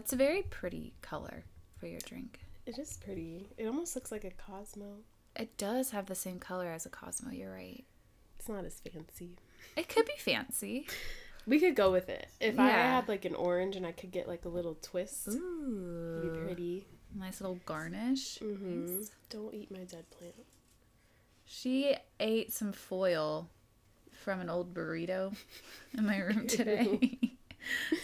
That's a very pretty color for your drink. It is pretty. It almost looks like a Cosmo. It does have the same color as a Cosmo, you're right. It's not as fancy. It could be fancy. We could go with it. If I had like an orange and I could get like a little twist, it'd be Ooh. pretty. Nice little garnish. Mm-hmm. Nice. Don't eat my dead plant. She ate some foil from an old burrito in my room today.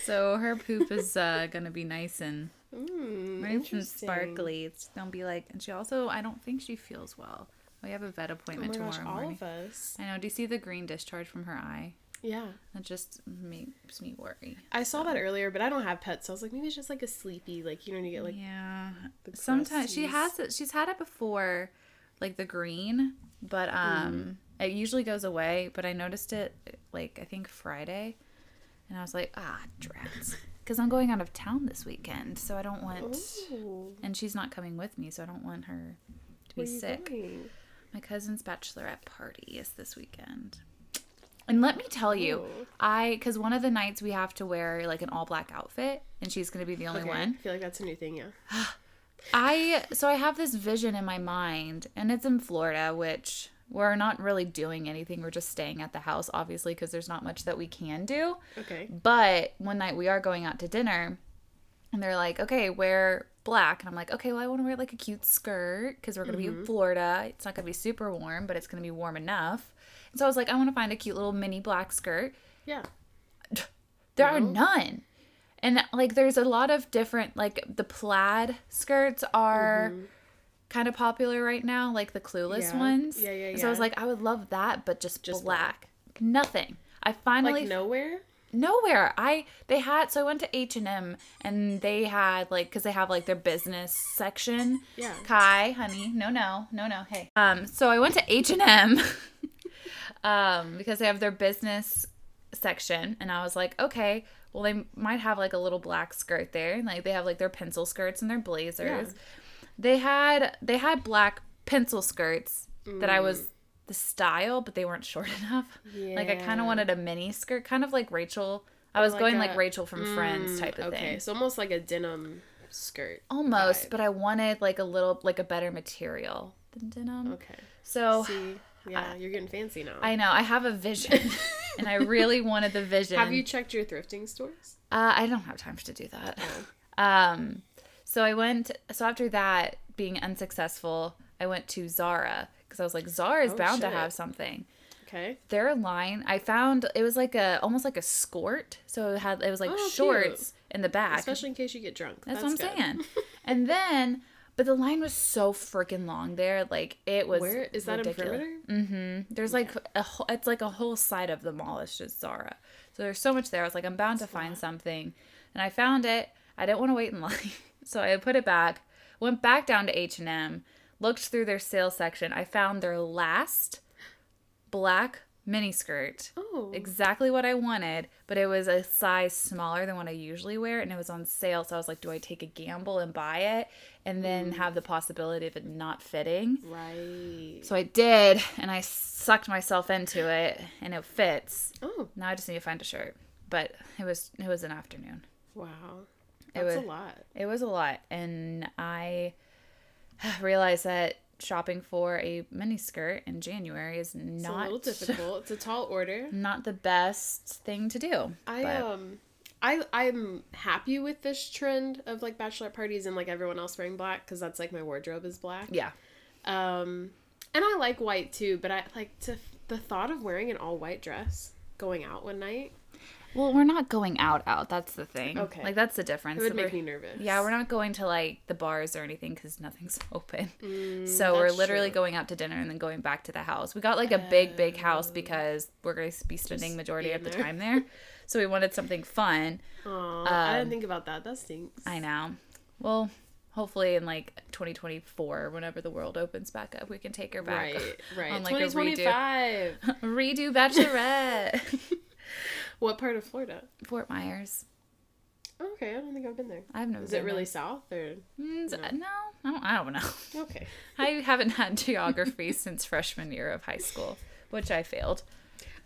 So her poop is uh, gonna be nice and Mm, nice and sparkly. It's gonna be like, and she also, I don't think she feels well. We have a vet Oh appointment my tomorrow gosh, all morning. of us. I know. Do you see the green discharge from her eye? Yeah. That just makes me worry. I saw that earlier, but I don't have pets, so I was like, maybe it's just like a sleepy, like you know, when you get like yeah. Sometimes she has it. She's had it before, like the green, but um, it usually goes away. But I noticed it like I think Friday, and I was like, ah, drats, because I'm going out of town this weekend, so I don't want. Oh, And she's not coming with me, so I don't want her to be sick. going? My cousin's bachelorette party is this weekend. And let me tell you, Oh. I because one of the nights we have to wear like an all black outfit, and she's gonna be the only Okay, one. I feel like that's a new thing, yeah. I so I have this vision in my mind, and it's in Florida, which we're not really doing anything. We're just staying at the house, obviously, because there's not much that we can do. Okay. But one night we are going out to dinner, and they're like, "Okay, wear black," and I'm like, "Okay, well, I want to wear like a cute skirt because we're gonna be in mm-hmm. Florida. It's not gonna be super warm, but it's gonna be warm enough." And so I was like, "I want to find a cute little mini black skirt." Yeah. There are none. And like there's a lot of different like the plaid skirts are mm-hmm. Kind of popular right now, like the clueless. Yeah. ones. Yeah, yeah, And So I was like, I would love that, but just, Just black. Nothing. I finally Like nowhere? nowhere. I they had so I went to H and M and they had like because they have like their business section. Yeah. Kai, honey, no, no, no, no. Hey. Um. So I went to H and M. Um, because they have their business section, and I was like, okay, well they might have like a little black skirt there. Like they have like their pencil skirts and their blazers. They had they had black pencil skirts that I was the style, but they weren't short enough. Like I kind of wanted a mini skirt, kind of like Rachel. I was like going like Rachel from Friends type of Okay, thing. Okay, so almost like a denim skirt. Almost, vibe. but I wanted like a little like a better material than denim. Okay. So See, yeah, you're getting fancy now. I know I have a vision, and I really wanted the vision. Have you checked your thrifting stores? Uh, I don't have time to do that. Um, so I went. So after that being unsuccessful, I went to Zara because I was like, Zara is Oh, bound to have something. Okay. Their line, I found it was like a almost like a skirt. So it had it was like Oh, cute. shorts in the back. Especially in case you get drunk. That's, That's, what I'm good. saying. and then, but the line was so freaking long there. Like it was. Where is that ridiculous. in perimeter? Mm-hmm. There's like a whole, it's like a whole side of the mall. is just Zara. So there's so much there. I was like, I'm bound to find something, and I found it. I didn't want to wait in line, so I put it back. Went back down to H and M, looked through their sale section. I found their last black mini skirt. Oh. Exactly what I wanted, but it was a size smaller than what I usually wear, and it was on sale. So I was like, do I take a gamble and buy it, and then mm. have the possibility of it not fitting? Right. So I did, and I sucked myself into it, and it fits. Oh, Now I just need to find a shirt. But it was it was an afternoon. wow. It was- a lot. It was a lot, and I realized that shopping for a mini skirt in January is It's not a little difficult. It's a tall order. not the best thing to do. I but um I I'm happy with this trend of like bachelorette parties and like everyone else wearing black because that's like my wardrobe is black. yeah, Um, and I like white too, but I like to the thought of wearing an all white dress going out one night. Well, we're not going out out. That's the thing. Okay. like that's the difference. It would make me nervous. Yeah, we're not going to like the bars or anything because nothing's open. Mm, so we're literally true. going out to dinner and then going back to the house. We got like a big, big house because we're going to be spending Just majority of the there. time there. So we wanted something fun. Aw, I Um, didn't think about that. That stinks. I know. Well, hopefully in like 2024, whenever the world opens back up, we can take her back. Right, right. on, like, a Twenty twenty five. Redo Bachelorette. What part of Florida? Fort Myers. Okay, I don't think I've been there. I've never Is it really there. south or Mm, no, I don't, I don't know. okay? I haven't had geography since freshman year of high school, which I failed.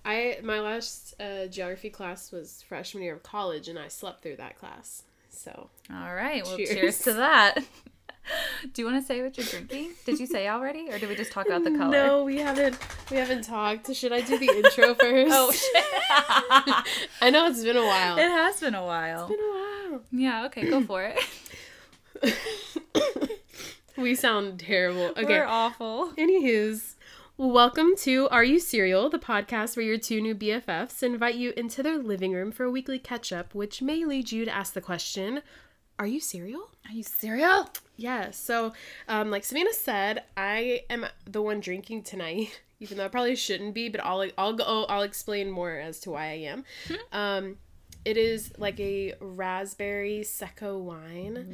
I my last uh, geography class was freshman year of college, and I slept through that class. So All right. Well, Cheers. cheers, to that. Do you want to say what you're drinking? Did you say already, or did we just talk about the color? No, we haven't. We haven't talked. Should I do the intro first? Oh shit! I know it's been a while. it has been a while. It's been a while. Yeah. Okay. Go for it. we sound terrible. Okay. We're awful. Anywho's, welcome to Are You Serial, the podcast where your two new BFFs invite you into their living room for a weekly catch up, which may lead you to ask the question Are you cereal? Are you cereal? Yeah, so um, like Savannah said, I am the one drinking tonight, even though I probably shouldn't be, but I'll I'll go I'll explain more as to why I am. Um, it is like a raspberry secco wine.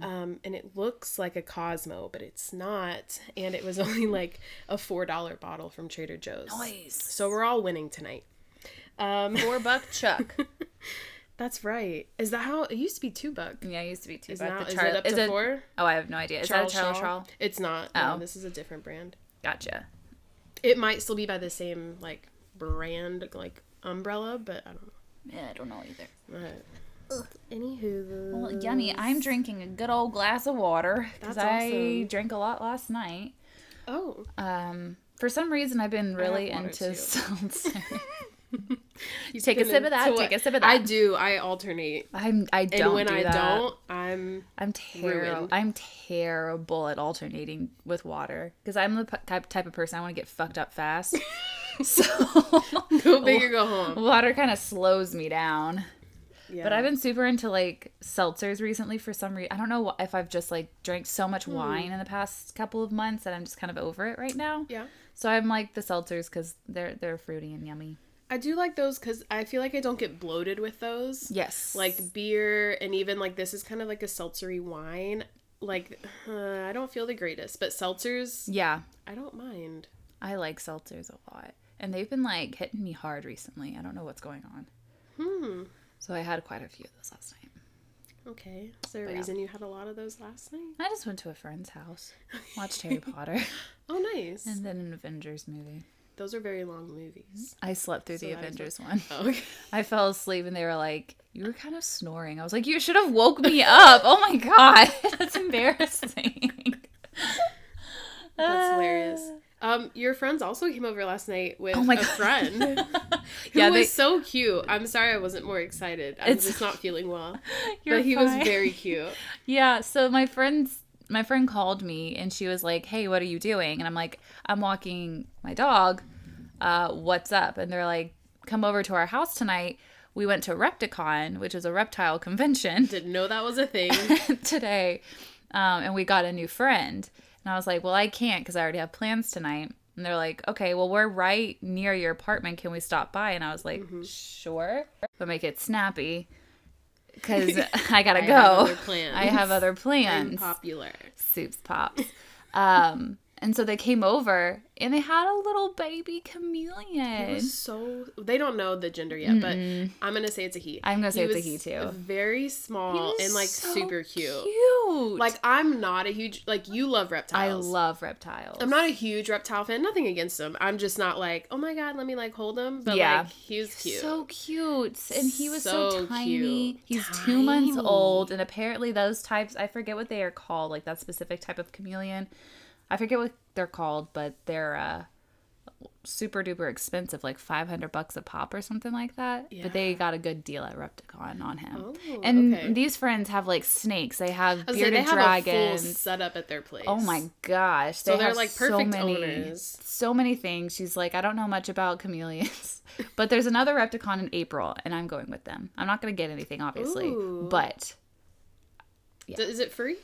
Um, and it looks like a Cosmo, but it's not. And it was only like a four dollar bottle from Trader Joe's. Nice. So we're all winning tonight. Um, Four buck chuck. That's right. Is that how it used to be? Two buck. Yeah, it used to be two Is, buck. now, The is it up to it- four? Oh, I have no idea. Is that a Charles Shaw? It's not. No, Oh. this is a different brand. Gotcha. It might still be by the same like brand, like umbrella, but I don't know. Yeah, I don't know either. Alright. Anywho, Well, yummy. I'm drinking a good old glass of water because That's I awesome. drank a lot last night. oh, Um, for some reason, I've been really into too. seltzer. You Take a sip of that, take a sip of that. I do. I alternate, I'm. I don't when do I that. don't, I'm I'm terrible. I'm terrible at alternating with water because I'm the p- type type of person I want to get fucked up fast. so go big or go home. water kind of slows me down. Yeah. But I've been super into like seltzers recently for some reason. I don't know if I've just like drank so much hmm. wine in the past couple of months that I'm just kind of over it right now. yeah. So I'm like the seltzers because they're they're fruity and yummy. I do like those because I feel like I don't get bloated with those. Yes, Like beer, and even like this is kind of like a seltzery wine. Like uh, I don't feel the greatest, but seltzers yeah, I don't mind. I like seltzers a lot, and they've been like hitting me hard recently. I don't know what's going on. Hmm. So I had quite a few of those last night. Okay. Is there a But yeah. reason you had a lot of those last night? I just went to a friend's house, watched Harry Potter, Oh, nice. and then an Avengers movie. Those are very long movies. I slept through So the Avengers one. Oh, okay. I fell asleep and they were like, You were kind of snoring. I was like, You should have woke me up. Oh my God. That's embarrassing. That's hilarious. Um, your friends also came over last night with Oh my a God. friend who Yeah, was so cute. I'm sorry I wasn't more excited. I'm It's- just not feeling well. But he was very cute. Yeah, so my friends my friend called me and she was like, "Hey, what are you doing?" And I'm like, "I'm walking my dog. Uh, what's up?" And they're like, "Come over to our house tonight. We went to Repticon, which is a reptile convention Didn't know that was a thing. today, um, and we got a new friend." And I was like, "Well, I can't because I already have plans tonight." And they're like, "Okay, well, we're right near your apartment. Can we stop by?" And I was like, "Sure," but make it snappy because I gotta I go. have other plans. I have other I'm plans popular. soups pops. Um, and so they came over and they had a little baby chameleon. was so they don't know the gender yet, but I'm gonna say it's a he. I'm gonna say it's a he, too. Very small He and like so super cute. Cute. Like I'm not a huge like you love reptiles. I love reptiles. I'm not a huge reptile fan. Nothing against them. I'm just not like, oh my god, let me like hold him. But Yeah. like, he was cute. So cute. And he was so, So tiny. cute. He's two months old. And apparently, those types, I forget what they are called, like that specific type of chameleon. I forget what they're called, but they're uh, super duper expensive, like 500 bucks a pop or something like that. But they got a good deal at Repticon on him. Oh, and okay. these friends have like snakes, they have I was gonna say, bearded they have a full dragons. setup at their place. Oh my gosh. So they they're have like so perfect many, owners. So many things. She's like, I don't know much about chameleons. but there's another Repticon in April and I'm going with them. I'm not gonna get anything obviously. Ooh. But D- Is it free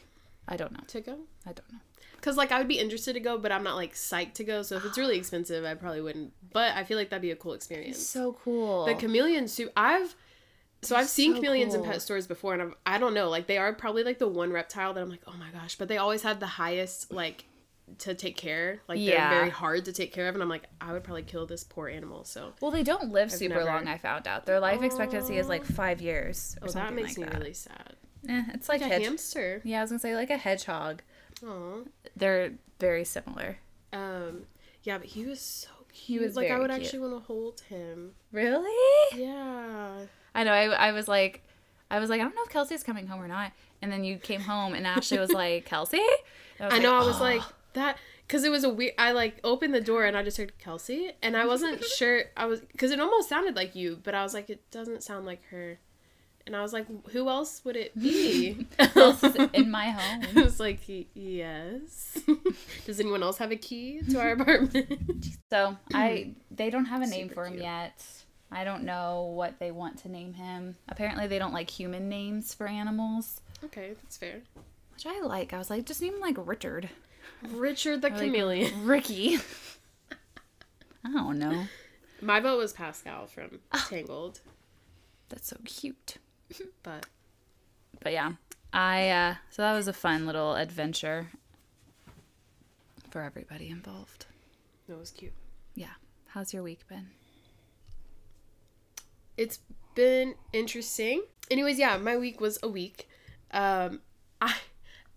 I don't know. to go? I don't know. Because like I would be interested to go, but I'm not like psyched to go. So if it's really expensive, I probably wouldn't. But I feel like that'd be a cool experience. So cool. the chameleon suit, I've so I've seen so chameleons in pet stores before, and I've, I don't know, like they are probably like the one reptile that I'm like, oh my gosh, but they always have the highest like to take care. Like Yeah. they're very hard to take care of, and I'm like, I would probably kill this poor animal. So well, they don't live super never- long. I found out their life expectancy is like five years oh, that makes like me that. really sad. Eh, it's like, Like a hedge- hamster. Yeah, I was gonna say like a hedgehog. Aw. They're very similar. Um. Yeah, but he was so cute. He was like I would cute. actually want to hold him. Really? Yeah. I know. I, I was like, I was like, I don't know if Kelsey's coming home or not. And then you came home and Ashley was like, Kelsey? I was know. like, I was "Oh." like that because it was a weird. I like opened the door and I just heard Kelsey, and I wasn't sure. I was because it almost sounded like you, but I was like, it doesn't sound like her. And I was like, who else would it be? Else in my I home. was like, yes. Does anyone else have a key to our apartment? So I they don't have a name Super for him cute. yet. I don't know what they want to name him. Apparently they don't like human names for animals. okay, that's fair. Which I like. I was like, just name him like Richard. Richard the like- chameleon. Ricky. I don't know. My vote was Pascal from ah. Tangled, That's so cute. But But yeah. I uh so that was a fun little adventure for everybody involved. That was cute. Yeah. How's your week been? it's been interesting. Anyways, yeah, my week was a week. Um, I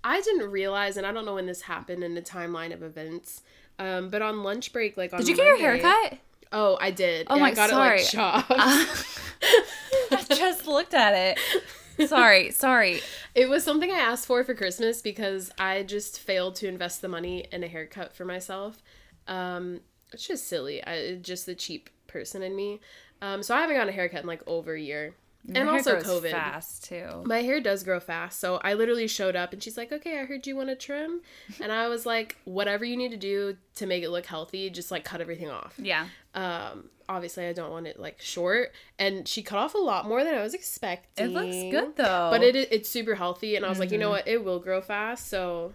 I didn't realize, and I don't know when this happened in the timeline of events. Um, but on lunch break, like on Did you get your haircut? Oh, I did. Oh my- I got sorry. it like. I just looked at it. Sorry, sorry. it was something I asked for for Christmas because I just failed to invest the money in a haircut for myself. Um, it's just silly. I just the cheap person in me. Um, so I haven't gotten a haircut in like over a year. And also grows COVID. fast too. My hair does grow fast, so I literally showed up and she's like, "Okay, I heard you want to trim," and I was like, "Whatever you need to do to make it look healthy, just like cut everything off." Yeah. Um, obviously, I don't want it like short, and she cut off a lot more than I was expecting. It looks good though. but it it's super healthy, and I was like, you know Mm-hmm. what, it will grow fast, so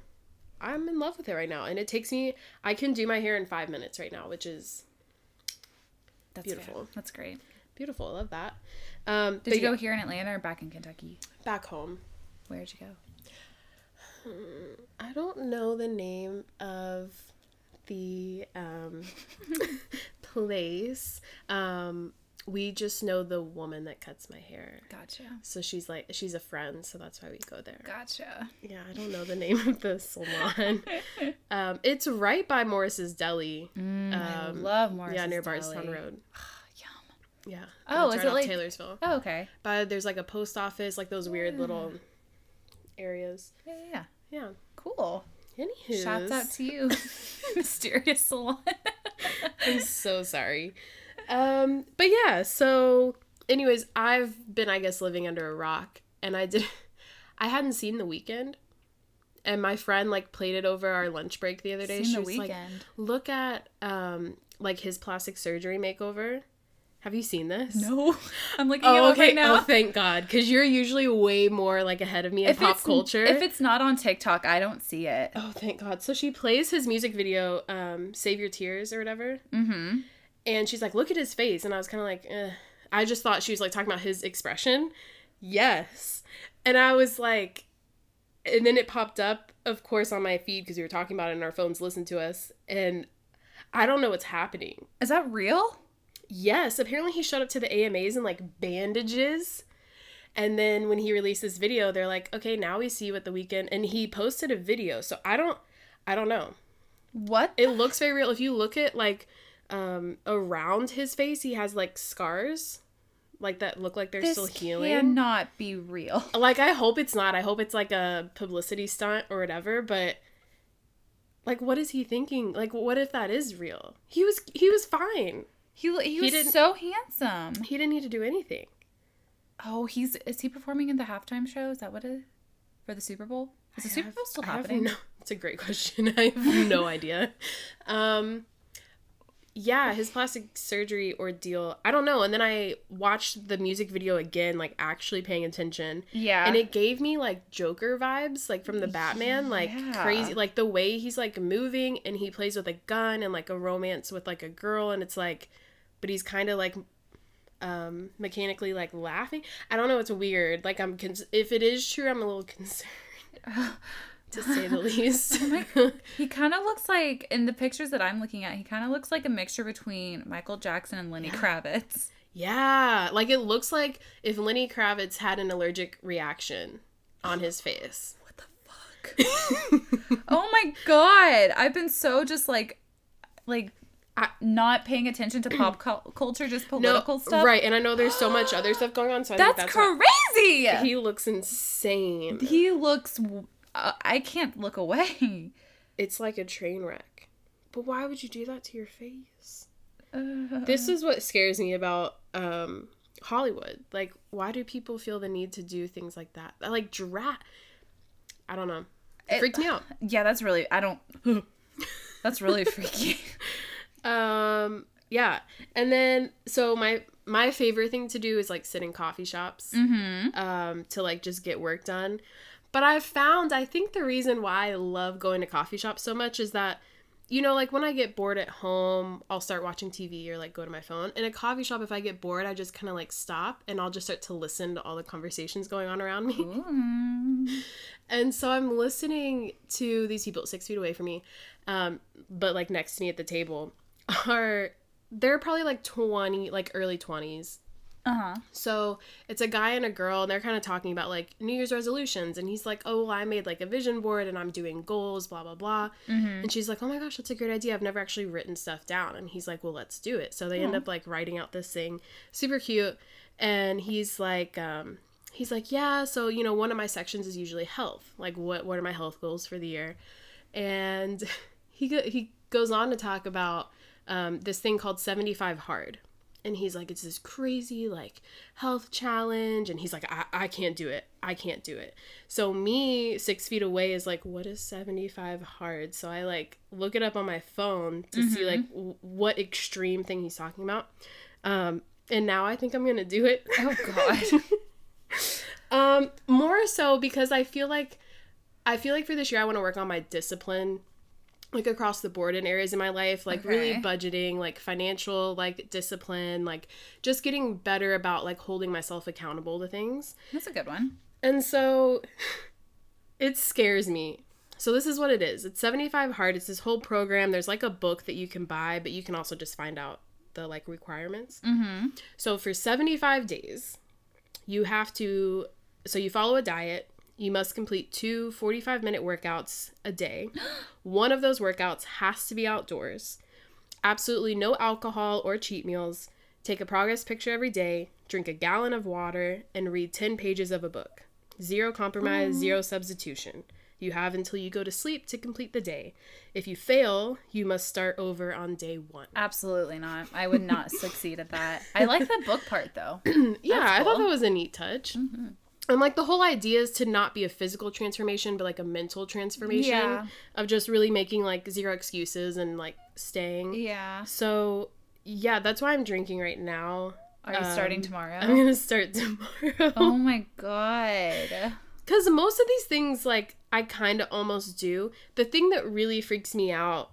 I'm in love with it right now, and it takes me, I can do my hair in five minutes right now, which is That's beautiful. fair. That's great. beautiful. I love that. Um, Did you go yeah, here in Atlanta or back in Kentucky? back home? Where'd you go? I don't know the name of the um, place. Um, we just know the woman that cuts my hair. Gotcha. So she's like, she's a friend, so that's why we go there. Gotcha. Yeah, I don't know the name of the salon. um, it's right by Morris's Deli. Mm, I Um, love Morris. yeah, near Bardstown Road. Yum. Yeah. Oh, it's is it like- Taylorsville? Oh, okay. But there's like a post office, like those weird little areas. Yeah, yeah. Yeah. Cool. Anywho, Shouts out to you, mysterious salon. I'm so sorry. Um, but yeah, so anyways, I've been I guess living under a rock and I did I hadn't seen the Weeknd. And my friend like played it over our lunch break the other day. Seen she the was like, Weeknd. "Look at um like his plastic surgery makeover. Have you seen this?" no, I'm looking Oh, okay. right now. Oh, thank God, because you're usually way more like ahead of me in pop culture. If it's not on TikTok, I don't see it. oh, thank God. So she plays his music video, um, "Save Your Tears" or whatever. Mm-hmm. and she's like, "Look at his face," and I was kind of like, eh. I just thought she was like talking about his expression. Yes, and I was like, and then it popped up, of course, on my feed because we were talking about it, and our phones listened to us, and I don't know what's happening. Is that real? Yes, apparently he showed up to the AMAs in like bandages. And then when he released this video, they're like, "Okay, now we see what the Weeknd." And he posted a video. So I don't I don't know. What? It looks very real. If you look at like um around his face, he has like scars like that look like they're this still healing. cannot be real. Like I hope it's not. I hope it's like a publicity stunt or whatever, but like what is he thinking? Like what if that is real? He was he was fine. He he was didn't- so handsome. He didn't need to do anything. Oh, he's is he performing in the halftime show? Is that what it for the Super Bowl? Is the I Super have- Bowl still happening? no- it's a great question. I have no idea. Um, yeah, his plastic surgery ordeal. I don't know. And then I watched the music video again, like actually paying attention. Yeah. And it gave me like Joker vibes, like from the Batman, like Yeah. crazy, like the way he's like moving and he plays with a gun and like a romance with like a girl, and it's like, but he's kind of like um mechanically like laughing i don't know it's weird like i'm cons- if it is true i'm a little concerned to say the least He kind of looks like in the pictures that I'm looking at. He kind of looks like a mixture between Michael Jackson and Lenny Kravitz. yeah like it looks like if lenny kravitz had an allergic reaction on his face What the fuck? oh my god! I've been so just like, like, not paying attention to pop culture, just political stuff. right and i know there's so much other stuff going on so I That's, that's what- crazy. He looks insane. He looks. Uh, I can't look away. It's like a train wreck. But why would you do that to your face? Uh, This is what scares me about um, Hollywood. Like, why do people feel the need to do things like that? Like, dra I don't know. It It- freaked me out. yeah, that's really. I don't. That's really freaky. Um, yeah. And then, so my my favorite thing to do is like sit in coffee shops Mm-hmm. um, to like just get work done. But I've found, I think the reason why I love going to coffee shops so much is that, you know, like when I get bored at home, I'll start watching TV or like go to my phone. In a coffee shop, if I get bored, I just kind of like stop and I'll just start to listen to all the conversations going on around me. And so I'm listening to these people six feet away from me, um, but like next to me at the table are they're probably like 20, like early 20s. Uh huh. So it's a guy and a girl, and they're kind of talking about like New Year's resolutions. And he's like, Oh, well, I made like a vision board and I'm doing goals, blah, blah, blah. Mm-hmm. And she's like, Oh my gosh, that's a great idea. I've never actually written stuff down. And he's like, Well, let's do it. So they end up like writing out this thing, super cute. And he's like, um, He's like, yeah, so you know, one of my sections is usually health. Like, what what are my health goals for the year? And he go- he goes on to talk about um, this thing called 75 hard. And he's like it's this crazy like health challenge. And he's like I, I can't do it. I can't do it. So me six feet away is like what is 75 hard? So i like look it up on my phone to see like w- what extreme thing he's talking about. Um and now i think i'm gonna do it. Oh God. um more so because i feel like i feel like for this year i want to work on my discipline like across the board in areas in my life like really budgeting like financial like discipline like just getting better about like holding myself accountable to things That's a good one. and so it scares me so this is what it is it's 75 hard it's this whole program there's like a book that you can buy but you can also just find out the like requirements Mm-hmm. so for 75 days, you have to so you follow a diet. You must complete two 45 minute workouts a day. One of those workouts has to be outdoors. Absolutely no alcohol or cheat meals. Take a progress picture every day, drink a gallon of water, and read 10 pages of a book. Zero compromise, zero substitution. You have until you go to sleep to complete the day. If you fail, you must start over on day one. Absolutely not. I would not succeed at that. I like the book part though. yeah, That's I thought. Mm-hmm. that was a neat touch. And like the whole idea is to not be a physical transformation, but like a mental transformation Yeah. of just really making like zero excuses and like staying. Yeah. So yeah, that's why I'm drinking right now. Are you starting Um, tomorrow? I'm gonna start tomorrow. oh my god. Because most of these things, like, I kind of almost do. The thing that really freaks me out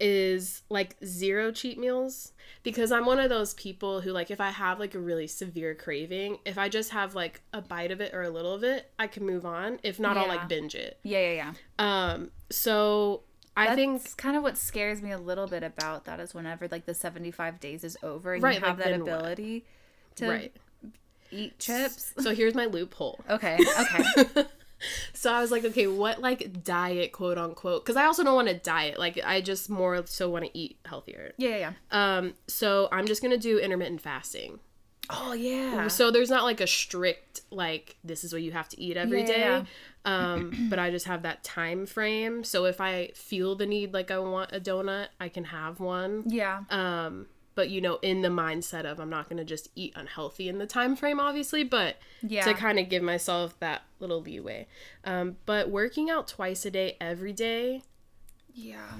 is like zero cheat meals. Because I'm one of those people who, like, if I have like a really severe craving, if I just have like a bite of it or a little of it, I can move on. If not, I'll like binge it. Yeah, yeah, yeah. Um, so I That's think kind of what scares me a little bit about that is whenever like the 75 days is over and Right, you have like, that then what? ability to right. eat chips. So here's my loophole. Okay, okay. so I was like, okay, what like diet, quote unquote? Because I also don't want to diet. Like, I just more so want to eat healthier. Yeah, yeah. Um, so I'm just gonna do intermittent fasting. Oh, yeah. So there's not like a strict like this is what you have to eat every Yeah, day. yeah, Um, but I just have that time frame. So if I feel the need like I want a donut, I can have one. yeah. Um, but you know, in the mindset of I'm not gonna just eat unhealthy in the time frame, obviously, but Yeah. to kind of give myself that little leeway. Um, but working out twice a day every day, Yeah.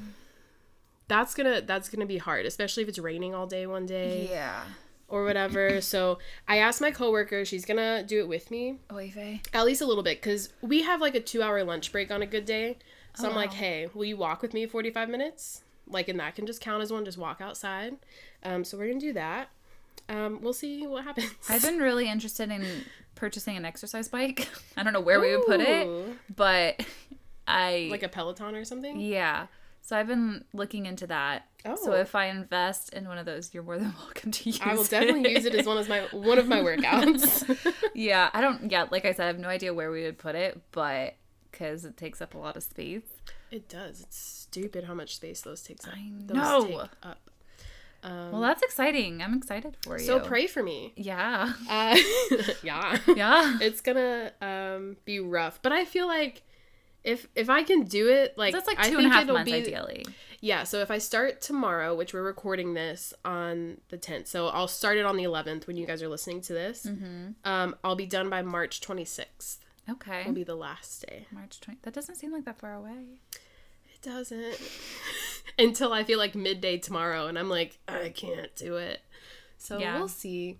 that's gonna that's gonna be hard, especially if it's raining all day one day. Yeah. or whatever. so I asked my coworker, she's gonna do it with me Oy at least a little bit because we have like a two hour lunch break on a good day. So I'm like, hey, will you walk with me 45 minutes? Like, and that can just count as one, just walk outside. Um, so we're gonna do that. Um, we'll see what happens. I've been really interested in purchasing an exercise bike. I don't know where we would put it, but I like a Peloton or something. yeah. So I've been looking into that. Oh. So if I invest in one of those, you're more than welcome to use it. I will definitely use it as one of my one of my workouts. yeah, I don't. Yeah, like I said, I have no idea where we would put it, but because it takes up a lot of space. It does. It's stupid how much space those takes up. I Those take up. Um, Well, that's exciting. I'm excited for you. so pray for me. Yeah. Uh, yeah. Yeah. It's gonna um, be rough, but I feel like if if I can do it, like That's like I two and a half months be- ideally. Yeah, so if I start tomorrow, which we're recording this on the 10th, so I'll start it on the 11th when you guys are listening to this. Mm-hmm. Um, I'll be done by March 26th. Okay. Will be the last day. March 20. That doesn't seem like that far away. It doesn't until I feel like midday tomorrow, and I'm like, I can't do it. So Yeah. we'll see.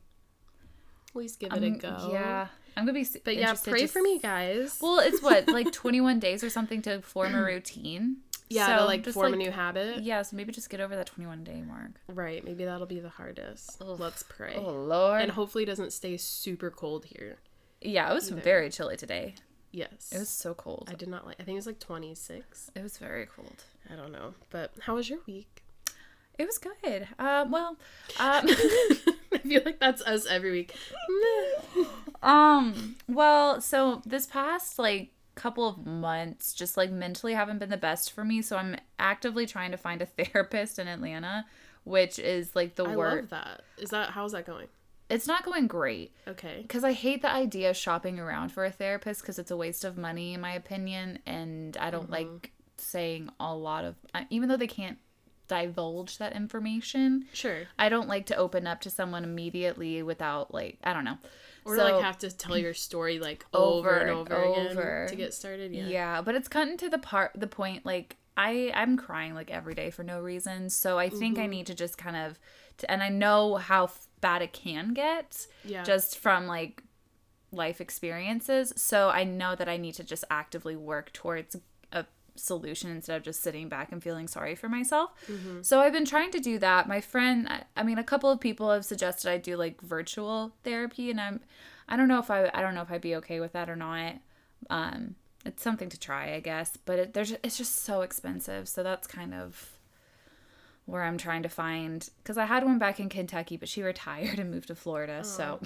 Please give it a Um, go. Yeah. I'm going to be but yeah, pray for me, guys. Well, it's what like 21 days or something to form a routine. yeah, So to like form like- a new habit. Yeah, so maybe just get over that 21 day mark. Right, maybe that'll be the hardest. Ugh. Let's pray. Oh lord. And hopefully it doesn't stay super cold here. Yeah, it was either. very chilly today. Yes. It was so cold. I did not like I think it was like 26. It was very cold. I don't know. But how was your week? It was good. Um, well, um, I feel like that's us every week. um, well, so this past like couple of months just like mentally haven't been the best for me, so I'm actively trying to find a therapist in Atlanta, which is like the work. I worst. love that. Is that how's that going? It's not going great. Okay. because I hate the idea of shopping around for a therapist because it's a waste of money, in my opinion, and I don't like saying a lot of, even though they can't divulge that information. Sure. I don't like to open up to someone immediately without like I don't know. Or So- like have to tell your story like over, and Over over, again to get started. Yeah. Yeah. but it's gotten to the part the point like I I'm crying like every day for no reason. So I think Mm-hmm. I need to just kind of and I know how bad it can get Yeah. just from like life experiences. So I know that I need to just actively work towards a solution instead of just sitting back and feeling sorry for myself. So I've been trying to do that. My friend, I, I mean, a couple of people have suggested I do like virtual therapy, and I'm, I don't know if I, I don't know if I'd be okay with that or not. Um, it's something to try, I guess, but it, there's, it's just so expensive. So that's kind of where I'm trying to find because I had one back in Kentucky, but she retired and moved to Florida. So,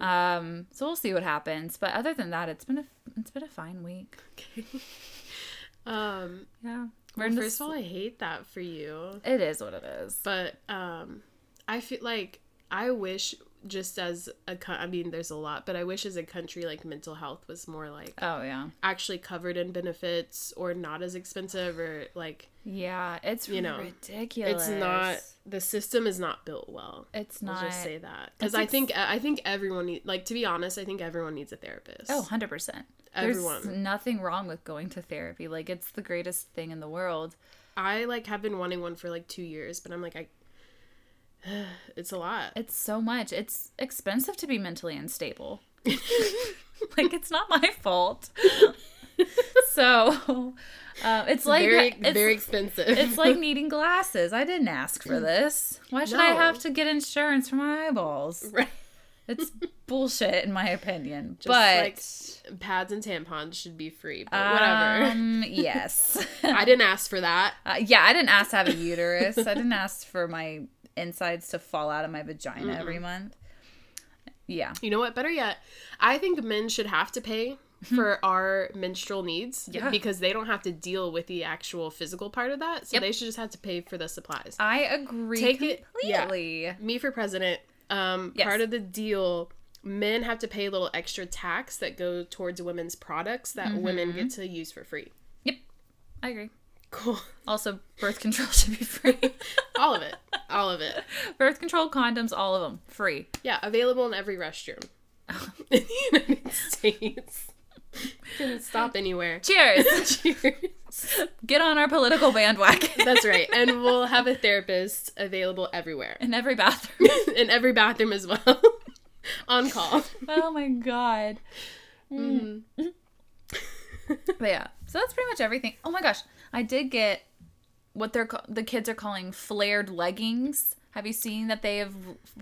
um, so we'll see what happens. But other than that, it's been a it's been a fine week. um Yeah, well, first this. of all, I hate that for you. It is what it is. But um I feel like I wish just as a I mean there's a lot, but I wish as a country like mental health was more like Oh yeah, actually covered in benefits or not as expensive or like yeah. It's You know, ridiculous. it's not the system is not built well. It's not I'll just say that because I think I think everyone need like to be honest. I think everyone needs a therapist. Oh, 100 percent. Everyone. There's nothing wrong with going to therapy. Like it's the greatest thing in the world. I like have been wanting one for like two years, but I'm like I. It's a lot. It's so much. It's expensive to be mentally unstable. like it's not my fault. so, uh, it's, like very it's, very expensive. it's like needing glasses. I didn't ask for this. Why should I have to get insurance for my eyeballs? right. It's bullshit in my opinion. Just but like pads and tampons should be free, but whatever. Um, yes. I didn't ask for that. Uh, yeah, I didn't ask to have a uterus. I didn't ask for my insides to fall out of my vagina every month. Yeah. You know what? Better yet, I think men should have to pay for our menstrual needs Yeah. because they don't have to deal with the actual physical part of that. So Yep. they should just have to pay for the supplies. I agree Take it- yeah. Me for president. Um, Yes. part of the deal, men have to pay a little extra tax that go towards women's products that women Mm-hmm. get to use for free. Yep. I agree. Cool. Also, birth control should be free. All of it. All of it. birth control condoms, all of them, free. Yeah, available in every restroom in the United States. Didn't stop anywhere. Cheers. Cheers. Get on our political bandwagon. That's right. And we'll have a therapist available everywhere. In every bathroom. in every bathroom as well. On call. oh my god. Mm-hmm. But yeah, so that's pretty much everything. Oh my gosh, I did get what they're the kids are calling flared leggings. Have you seen that they have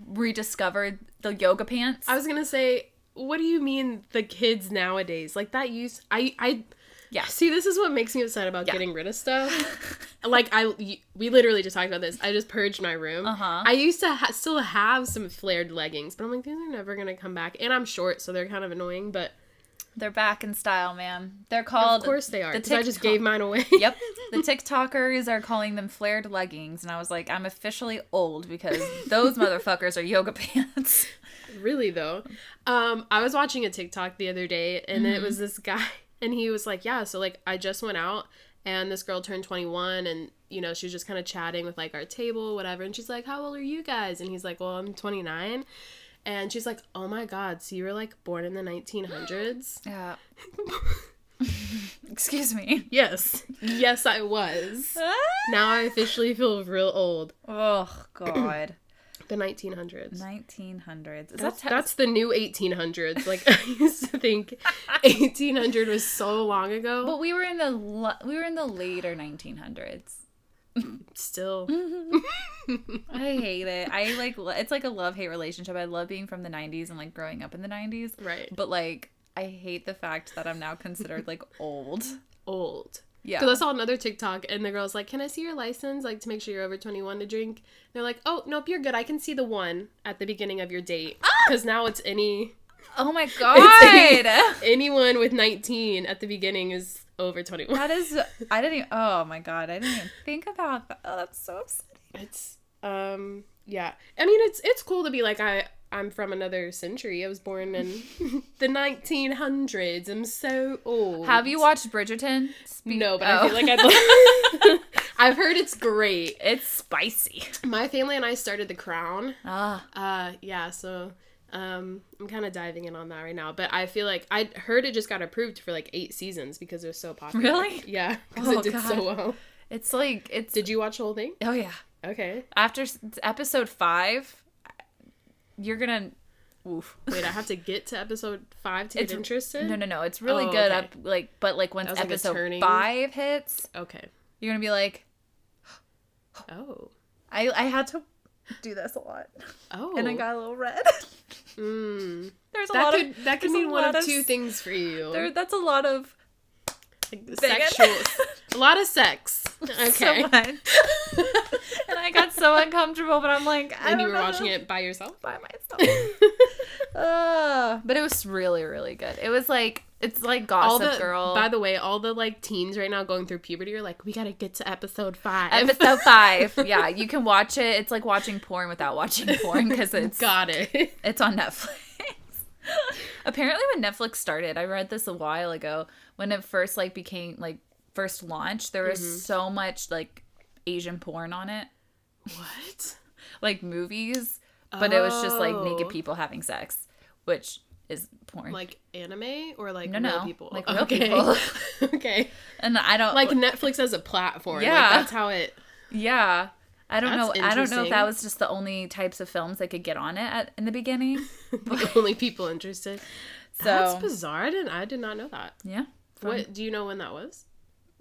rediscovered the yoga pants? I was gonna say, what do you mean the kids nowadays? Like that use I I Yeah. See, this is what makes me upset about Yeah. getting rid of stuff. like I, we literally just talked about this. I just purged my room. Uh-huh. I used to ha- still have some flared leggings, but I'm like, these are never gonna come back. And I'm short, so they're kind of annoying. But They're back in style, man. They're called. Of course they are. the Because I just gave mine away. Yep. The TikTokers are calling them flared leggings, and I was like, I'm officially old because those motherfuckers are yoga pants. really though. Um, I was watching a TikTok the other day, and Mm-hmm. it was this guy, and he was like, "Yeah, so like I just went out, and this girl turned 21, and you know she was just kind of chatting with like our table, whatever, and she's like, "How old are you guys?" And he's like, "Well, I'm 29." And she's like, "Oh my god, so you were like born in the 1900s?" Yeah. Excuse me. Yes, yes, I was. Ah. Now I officially feel real old. oh God. The 1900s. 1900s. Is That's, that te- that's the new 1800s. Like I used to think 1800 was so long ago. But we were in the lo- we were in the later 1900s. Still, I hate it. I like it's like a love hate relationship. I love being from the 90s and like growing up in the 90s, right? but like I hate the fact that I'm now considered like old. Old. Yeah. Because I saw another TikTok and the girl's like, "Can I see your license? Like to make sure you're over 21 to drink." And they're like, "Oh, nope, you're good. I can see the one at the beginning of your date ah! because now it's any Oh my god. any- anyone with 19 at the beginning is over 21." that is I didn't even, oh my god, I didn't even think about that. Oh, that's so upsetting. It's um yeah. I mean it's it's cool to be like I I'm from another century. I was born in the 1900s. I'm so old. Have you watched Bridgerton? Spe- No, but Oh. I feel like I'd I've heard it's great. it's spicy. My family and I started The Crown. Ah, Uh yeah, so um I'm kind of diving in on that right now, but I feel like I heard it just got approved for like 8 seasons because it was so popular. Really? Yeah, cuz Oh, it did so well. it's like it's Did you watch the whole thing? Oh yeah. Okay. After episode 5, you're going to oof. Wait, I have to get to episode 5 to It's- get interested? No, no, no. It's really Oh, good okay. up like but like once like episode turning- 5 hits, Okay. you're going to be like Oh. I I had to do this a lot. Oh. And I got a little red. Mm. There's a That lot could of that could mean one of two things for you. there that's a lot of Like sexual, a lot of sex. Okay. so and I got so uncomfortable, but I'm like, I and you were know. watching it by yourself. by myself. uh, but it was really, really good. It was like it's like all Gossip the Girl. by the way, all the like teens right now going through puberty are like, we gotta get to episode five. Episode five. Yeah, you can watch it. It's like watching porn without watching porn because it's Got it. it's on Netflix. Apparently, when Netflix started, I read this a while ago. When it first like became like first launched, there was Mm-hmm. so much like Asian porn on it, what? like movies, but it was just like naked Oh. people having sex, which is porn. Like anime or like No, real people? like real okay. people. okay. and I don't Like Netflix as a platform. Yeah. Like that's how it. Yeah. I don't know. I don't know if that was just the only types of films they could get on it at, in the beginning. the only people interested. So That's bizarre. I didn't. I did not know that. yeah, What do you know when that was?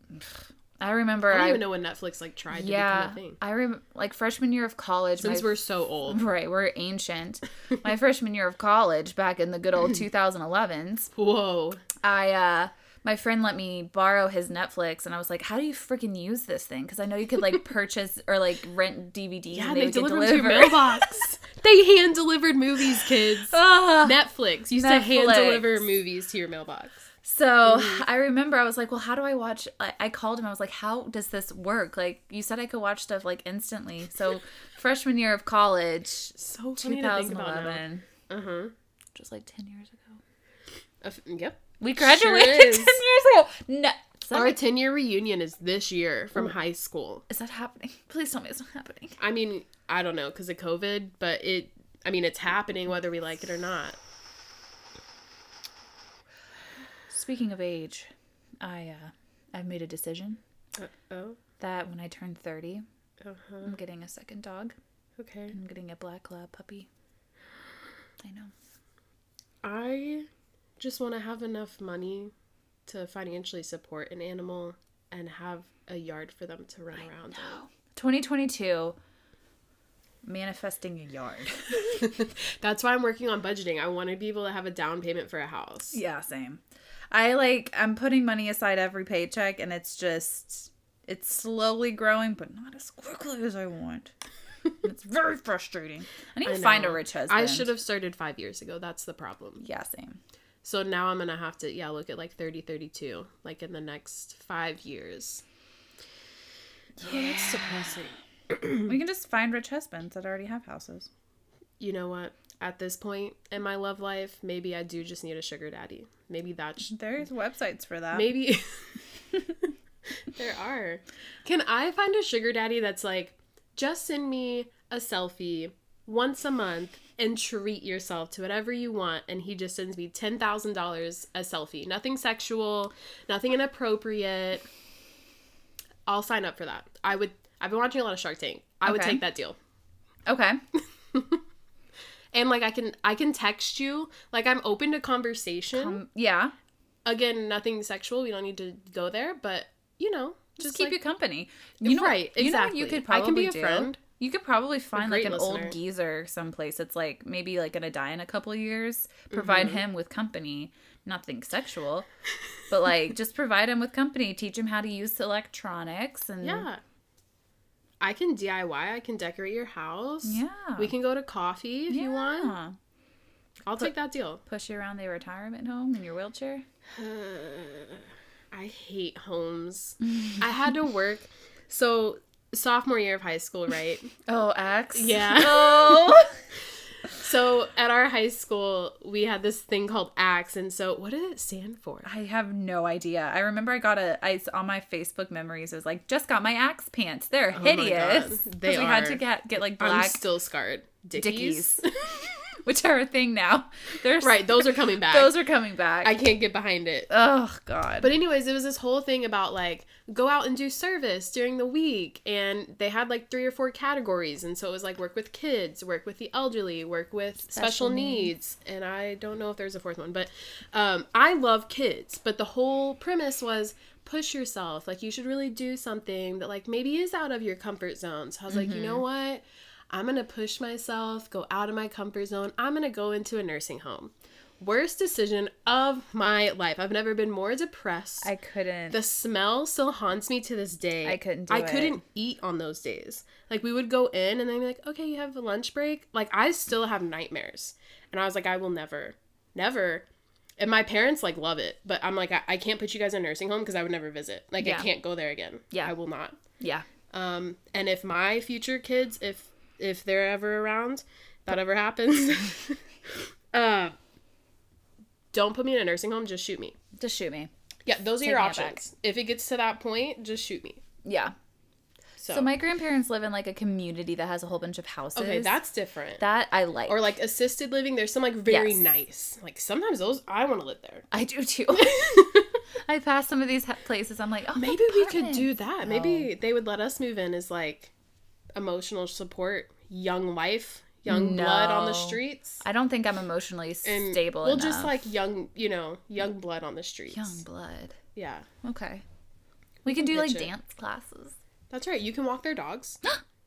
I remember. I don't I, even know when Netflix like tried to yeah, become a thing. I remember like freshman year of college. Since my, we're so old. right, we're ancient. my freshman year of college, back in the good old 2011s, Whoa. I uh my friend let me borrow his Netflix, and I was like, "How do you freaking use this thing?" Because I know you could like purchase or like rent DVDs. Yeah, and they, they, get delivered to your mailbox. they hand delivered movies, kids. Ah. Netflix used to hand deliver movies to your mailbox. So Mm-hmm. I remember I was like, well, how do I watch? I, I called him. I was like, how does this work? Like you said, I could watch stuff like instantly. So freshman year of college, So funny to think about now. 2011, Uh huh. just like 10 years ago. yep. We graduated is. 10 years ago. No. Our 10 year reunion is this year from high school. is that happening? Please tell me it's not happening. I mean, I don't know because of COVID, but it, I mean, it's happening whether we like it or not. Speaking of age, I uh, I've made a decision Uh oh. that when I turn 30, Uh huh. I'm getting a second dog. Okay. I'm getting a black lab puppy. I know. I just want to have enough money to financially support an animal and have a yard for them to run around 2022 manifesting a yard. That's why I'm working on budgeting. I want to be able to have a down payment for a house. yeah, same. I like I'm putting money aside every paycheck and it's just it's slowly growing but not as quickly as I want. it's very frustrating. I need to I find a rich husband. I should have started five years ago. That's the problem. Yeah, same. So now I'm gonna have to yeah look at like 30, 32, like in the next five years. Oh, that's depressing. we can just find rich husbands that already have houses. You know what? At this point in my love life, maybe I do just need a sugar daddy. Maybe that's There's websites for that. maybe there are. Can I find a sugar daddy that's like just send me a selfie once a month and treat yourself to whatever you want and he just sends me $10,000 a selfie. Nothing sexual, nothing inappropriate. I'll sign up for that. I would I've been watching a lot of Shark Tank. I would take that deal. Okay. And like I can I can text you. Like I'm open to conversation. Um, yeah. Again, nothing sexual. We don't need to go there, but you know, Just, just, keep like, you company. You know, Right, You know you exactly. could I can be a do? friend. You could probably find like an listener. old geezer someplace that's like maybe like gonna die in a couple years. Provide Mm-hmm. him with company, nothing sexual, but like just provide him with company. Teach him how to use electronics and Yeah. I can DIY. I can decorate your house. yeah. We can go to coffee if you want. I'll take that deal. push you around the retirement home in your wheelchair. I hate homes. I had to work. So, sophomore year of high school, right? Oh, X. Yeah. Oh. so, at our high school, we had this thing called AXE. And so, what did it stand for? I have no idea. I remember I got a I on my Facebook memories. It was like just got my Axe pants. They're Oh hideous. 'Cause They we had to get get like I'm black still scarred. Dickies. Dickies, which are a thing now. There's right, those are coming back. Those are coming back. I can't get behind it. oh God. But anyways, it was this whole thing about like go out and do service during the week and they had like three or four categories and so it was like work with kids, work with the elderly, work with special, Special needs. and I don't know if there's a fourth one, but um I love kids, but the whole premise was push yourself. Like you should really do something that like maybe is out of your comfort zone. So I was like, you know what? I'm going to push myself, go out of my comfort zone. I'm going to go into a nursing home. Worst decision of my life. I've never been more depressed. I couldn't. the smell still haunts me to this day. I couldn't do I it. couldn't eat on those days. Like we would go in and then be like, okay, you have a lunch break. Like I still have nightmares. And I was like, I will never, never. And my parents like love it, but I'm like, I, I can't put you guys in a nursing home because I would never visit. Like Yeah. I can't go there again. Yeah. I will not. yeah. Um, and if my future kids, if if they're ever around, that ever happens, uh, don't put me in a nursing home. Just shoot me. Just shoot me. Yeah, those are Take your options. If it gets to that point, just shoot me. Yeah. So, So, my grandparents live in like a community that has a whole bunch of houses. okay, that's different. that I like. or like assisted living. There's some like very Yes. nice. Like sometimes those I want to live there. I do too. I pass some of these places. I'm like, oh, Maybe we could do that. Maybe they would let us move in as like emotional support, young life, young blood on the streets. I don't think I'm emotionally And stable well, enough. just like young, you know, young blood on the streets. young blood. Yeah, Okay. We can do like it. dance classes. that's right. You can walk their dogs,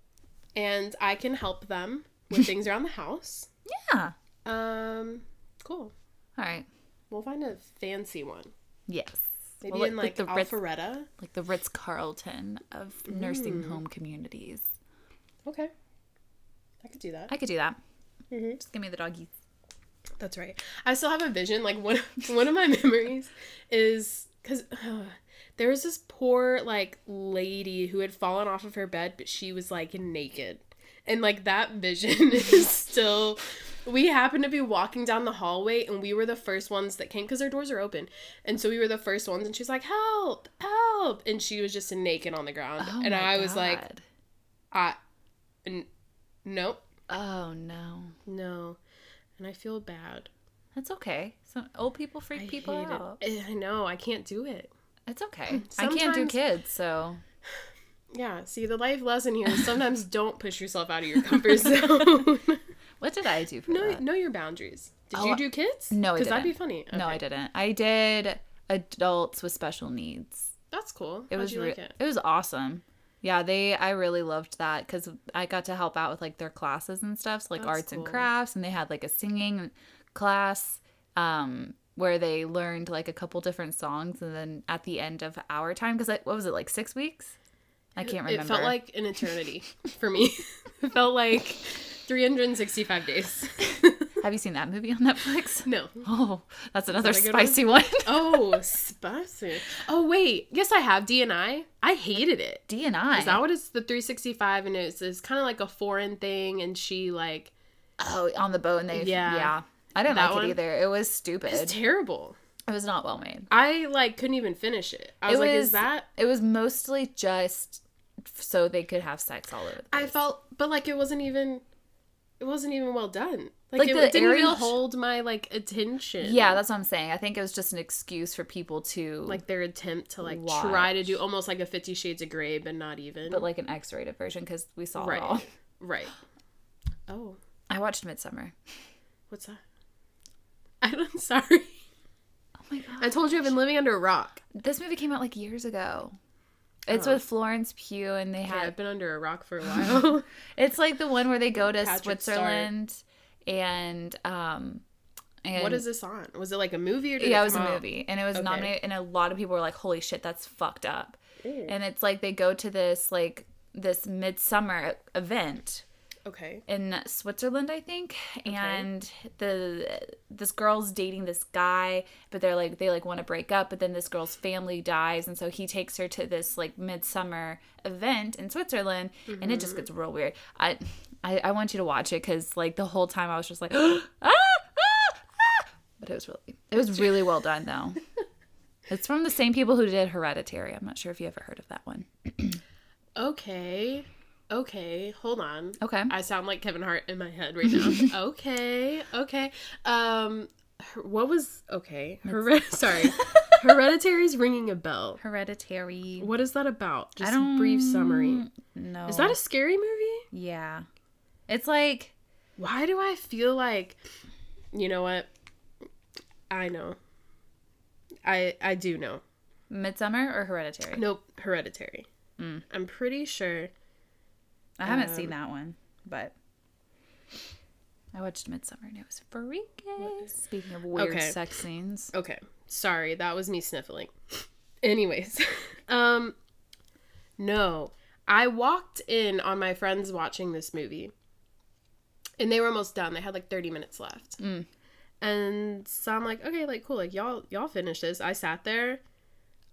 and I can help them with things around the house. Yeah. Um, cool. All right. We'll find a fancy one. Yes. Maybe Well, in like, the Ritz, like the Ritz Carlton of nursing Mm. home communities. Okay, I could do that. I could do that. Mhm. Just give me the doggies. That's right. I still have a vision. Like one one of my memories is because there was this poor like lady who had fallen off of her bed, but she was like naked, and like that vision is still. We happened to be walking down the hallway, and we were the first ones that came because our doors are open, and so we were the first ones. And she's like, "Help! Help!" And she was just naked on the ground, Oh and I was like, "I, n- nope, oh no. no," and I feel bad. That's okay. Some old people freak I people out. it. Eh, I know. I can't do it. It's okay. I can't do kids, so Yeah. See, the life lesson here is sometimes don't push yourself out of your comfort zone. what did I do for know, that? know your boundaries. Did Oh, you do kids? no, I Because that'd be funny. No, I didn't. I did adults with special needs. That's cool. It How'd was re- like it? it was awesome. Yeah, they I really loved that cuz I got to help out with like their classes and stuff, so like That's arts and crafts and they had like a singing class um where they learned like a couple different songs and then at the end of our time cuz what was it like 6 weeks? I can't remember. It felt like an eternity for me. it felt like 365 days. Have you seen that movie on Netflix? No. Oh, that's another that good one? spicy one. Oh, spicy. Oh wait, yes, I have D and I. I hated it. D and I. Is that what it's the 365 and it's, it's kind of like a foreign thing and she like Oh, on the boat and they. Yeah. Yeah. I didn't That like one? it either. It was stupid. it's terrible. it was not well made. I like couldn't even finish it. I was It like, was- is that? It was mostly just so they could have sex all over. The I felt, but like it wasn't even, it wasn't even well done. Like, Like it the didn't sh- hold my like attention. Yeah, that's what I'm saying. I think it was just an excuse for people to like their attempt to like Watch. try to do almost like a Fifty Shades of Grey, but not even. but like an X-rated version because we saw right, it all. right. Oh, I watched Midsommar. what's that? I'm sorry. Oh my god. I told you I've been living under a rock. This movie came out like years ago. It's Oh. with Florence Pugh and they Yeah, had I've been under a rock for a while. it's like the one where they go to Patrick. Switzerland and um and what is this on? Was it like a movie or yeah, it, was a out? movie and it was Okay. nominated and a lot of people were like, Holy shit, that's fucked up. Ooh. And it's like they go to this like this midsummer event Okay. in Switzerland, I think, and the this girl's dating this guy, but they're like they like want to break up, but then this girl's family dies, and so he takes her to this like midsummer event in Switzerland, and it just gets real weird. I I, I want you to watch it because like the whole time I was just like, ah, ah, ah. but it was really it was really well done though. It's from the same people who did Hereditary. I'm not sure if you ever heard of that one. Okay. Okay. Hold on. Okay. I sound like Kevin Hart in my head right now. okay. Okay. Um her- what was okay? Hered- sorry. Hereditary's ringing a bell. Hereditary. What is that about? Just I don't a brief summary. No. Is that a scary movie? Yeah. It's like Why do I feel like you know what? I know. I I do know. Midsommar or Hereditary. Nope, Hereditary. Mm. I'm pretty sure. I haven't Um, seen that one, but I watched Midsommar and it was freaky. Speaking of weird Okay. sex scenes. Okay, sorry, that was me sniffling. Anyways, um, no, I walked in on my friends watching this movie, and they were almost done. They had like thirty minutes left, Mm. and so I'm like, okay, like cool, like y'all y'all finish this. I sat there.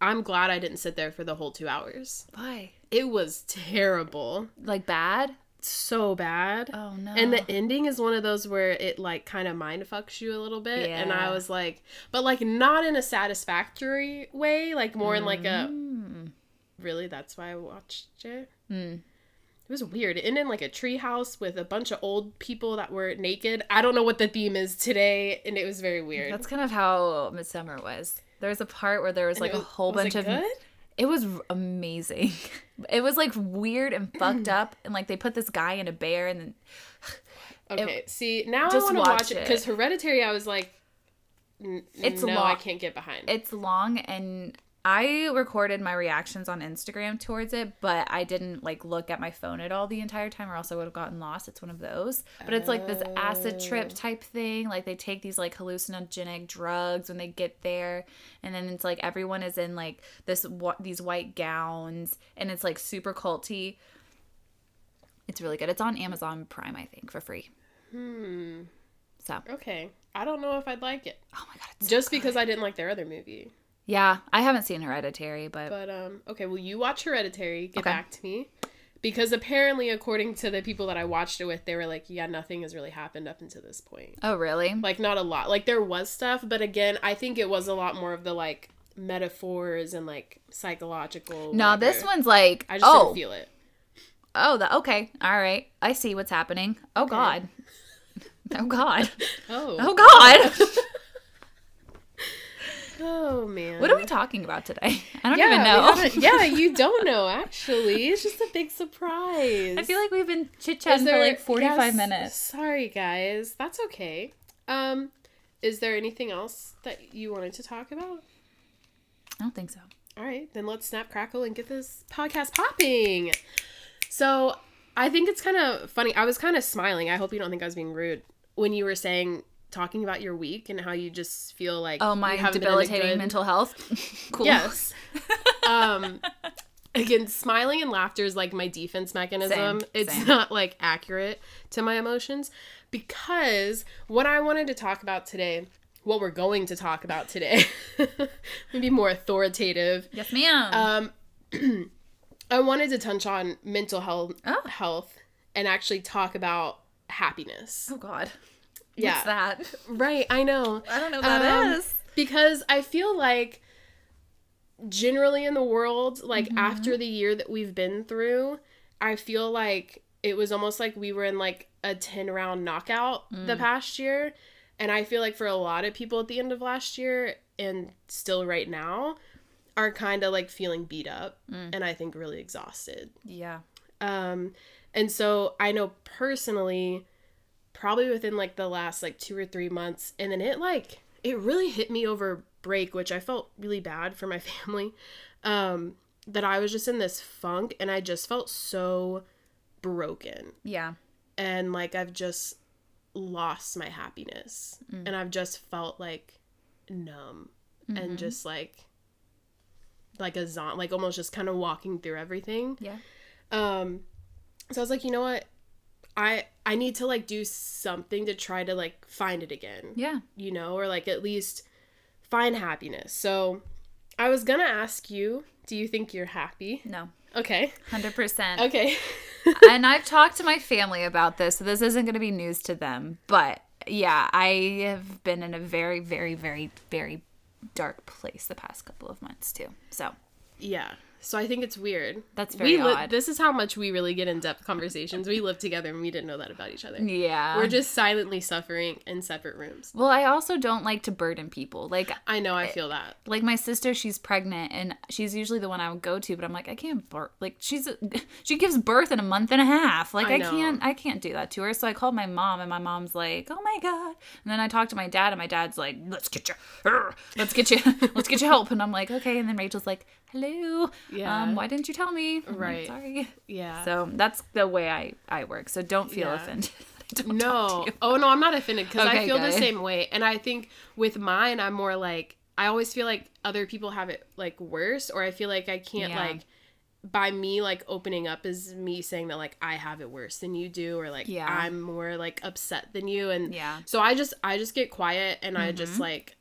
I'm glad I didn't sit there for the whole two hours. Why? It was terrible, Like bad? so bad. Oh no. And the ending is one of those where it like kind of mind fucks you a little bit. And I was like, but like not in a satisfactory way, like more in like a Mm. really that's why I watched it. Mm. It was weird. It ended in like a treehouse with a bunch of old people that were naked. I don't know what the theme is today, and it was very weird. That's kind of how Midsommar was. There was a part where there was like it a whole was bunch it of good? It was amazing. It was like weird and fucked up and like they put this guy in a bear and then Okay, see now I want to watch it it. because Hereditary. I was like, It's no, long. I can't get behind. it's long and I recorded my reactions on Instagram towards it, but I didn't like look at my phone at all the entire time or else I would have gotten lost. It's one of those. But it's like this acid trip Oh. type thing. Like they take these like hallucinogenic drugs when they get there and then it's like everyone is in like this wh- these white gowns and it's like super culty. It's really good. It's on Amazon Prime, I think, for free. hmm. So, Okay, I don't know if I'd like it. oh my god, it's so just good. because I didn't like their other movie. Yeah, I haven't seen Hereditary, but, But um, okay, well, you watch Hereditary. Get Okay. back to me, because apparently, according to the people that I watched it with, they were like, "Yeah, nothing has really happened up until this point. oh really? Like, not a lot. Like, there was stuff, but again, I think it was a lot more of the like metaphors and like psychological. No, this one's like, I just oh, didn't feel it. oh, that okay, all right, I see what's happening. Oh God, oh God, Oh, oh God. oh man. what are we talking about today? I don't yeah, even know. yeah, you don't know actually. It's just a big surprise. I feel like we've been chit Is chatting for like forty five yes, minutes. Sorry, guys. That's okay. Um, is there anything else that you wanted to talk about? I don't think so. All right, then let's snap crackle and get this podcast popping. So, I think it's kind of funny. I was kind of smiling. I hope you don't think I was being rude when you were saying talking about your week and how you just feel like Oh, my haven't been in a debilitating good- mental health. cool. Yes. um again, smiling and laughter is like my defense mechanism. Same, it's same. not like accurate to my emotions because what I wanted to talk about today, what we're going to talk about today, maybe more authoritative. Yes, ma'am. Um, I wanted to touch on mental health, Oh. health, and actually talk about happiness. oh God. Yeah, What's that? right. I know. I don't know what that is. Um, because I feel like generally in the world, like Mm-hmm. after the year that we've been through, I feel like it was almost like we were in like a 10 round knockout Mm. the past year. And I feel like for a lot of people at the end of last year and still right now are kind of like feeling beat up Mm. and I think really exhausted. Yeah. Um, and so I know personally, probably within like the last like two or three months, and then it like it really hit me over break, which I felt really bad for my family. Um, that I was just in this funk, and I just felt so broken, Yeah. and like I've just lost my happiness, and I've just felt like numb and just like like a zon like almost just kind of walking through everything Yeah. um so i was like you know what i i need to like do something to try to like find it again Yeah. you know or like at least find happiness so i was gonna ask you do you think you're happy No. okay 100%. okay and I've talked to my family about this, so this isn't going to be news to them. But yeah, I have been in a very, very, very, very dark place the past couple of months too. So yeah so i think it's weird That's very we li- odd. this is how much we really get in-depth conversations we live together and we didn't know that about each other yeah, we're just silently suffering in separate rooms well, I also don't like to burden people. Like, i know i feel that like my sister, she's pregnant, and she's usually the one I would go to. But I'm like, I can't birth. Like, she's she gives birth in a month and a half. Like, I I, can't, I can't do that to her. So I called my mom, and my mom's like, Oh my god. And then I talked to my dad, and my dad's like, Let's get you, let's get you, let's get you help. And I'm like, Okay. And then Rachel's like, Hello. Yeah. Um, why didn't you tell me? Right. Sorry. yeah So that's the way I I work. So don't feel Yeah. offended. Don't No. Oh no, I'm not offended because I Okay, feel the same way. And I think with mine, I'm more like I always feel like other people have it like worse, or I feel like I can't Yeah. like by me like opening up is me saying that like I have it worse than you do, or like Yeah. I'm more like upset than you, and Yeah. So I just I just get quiet and I just like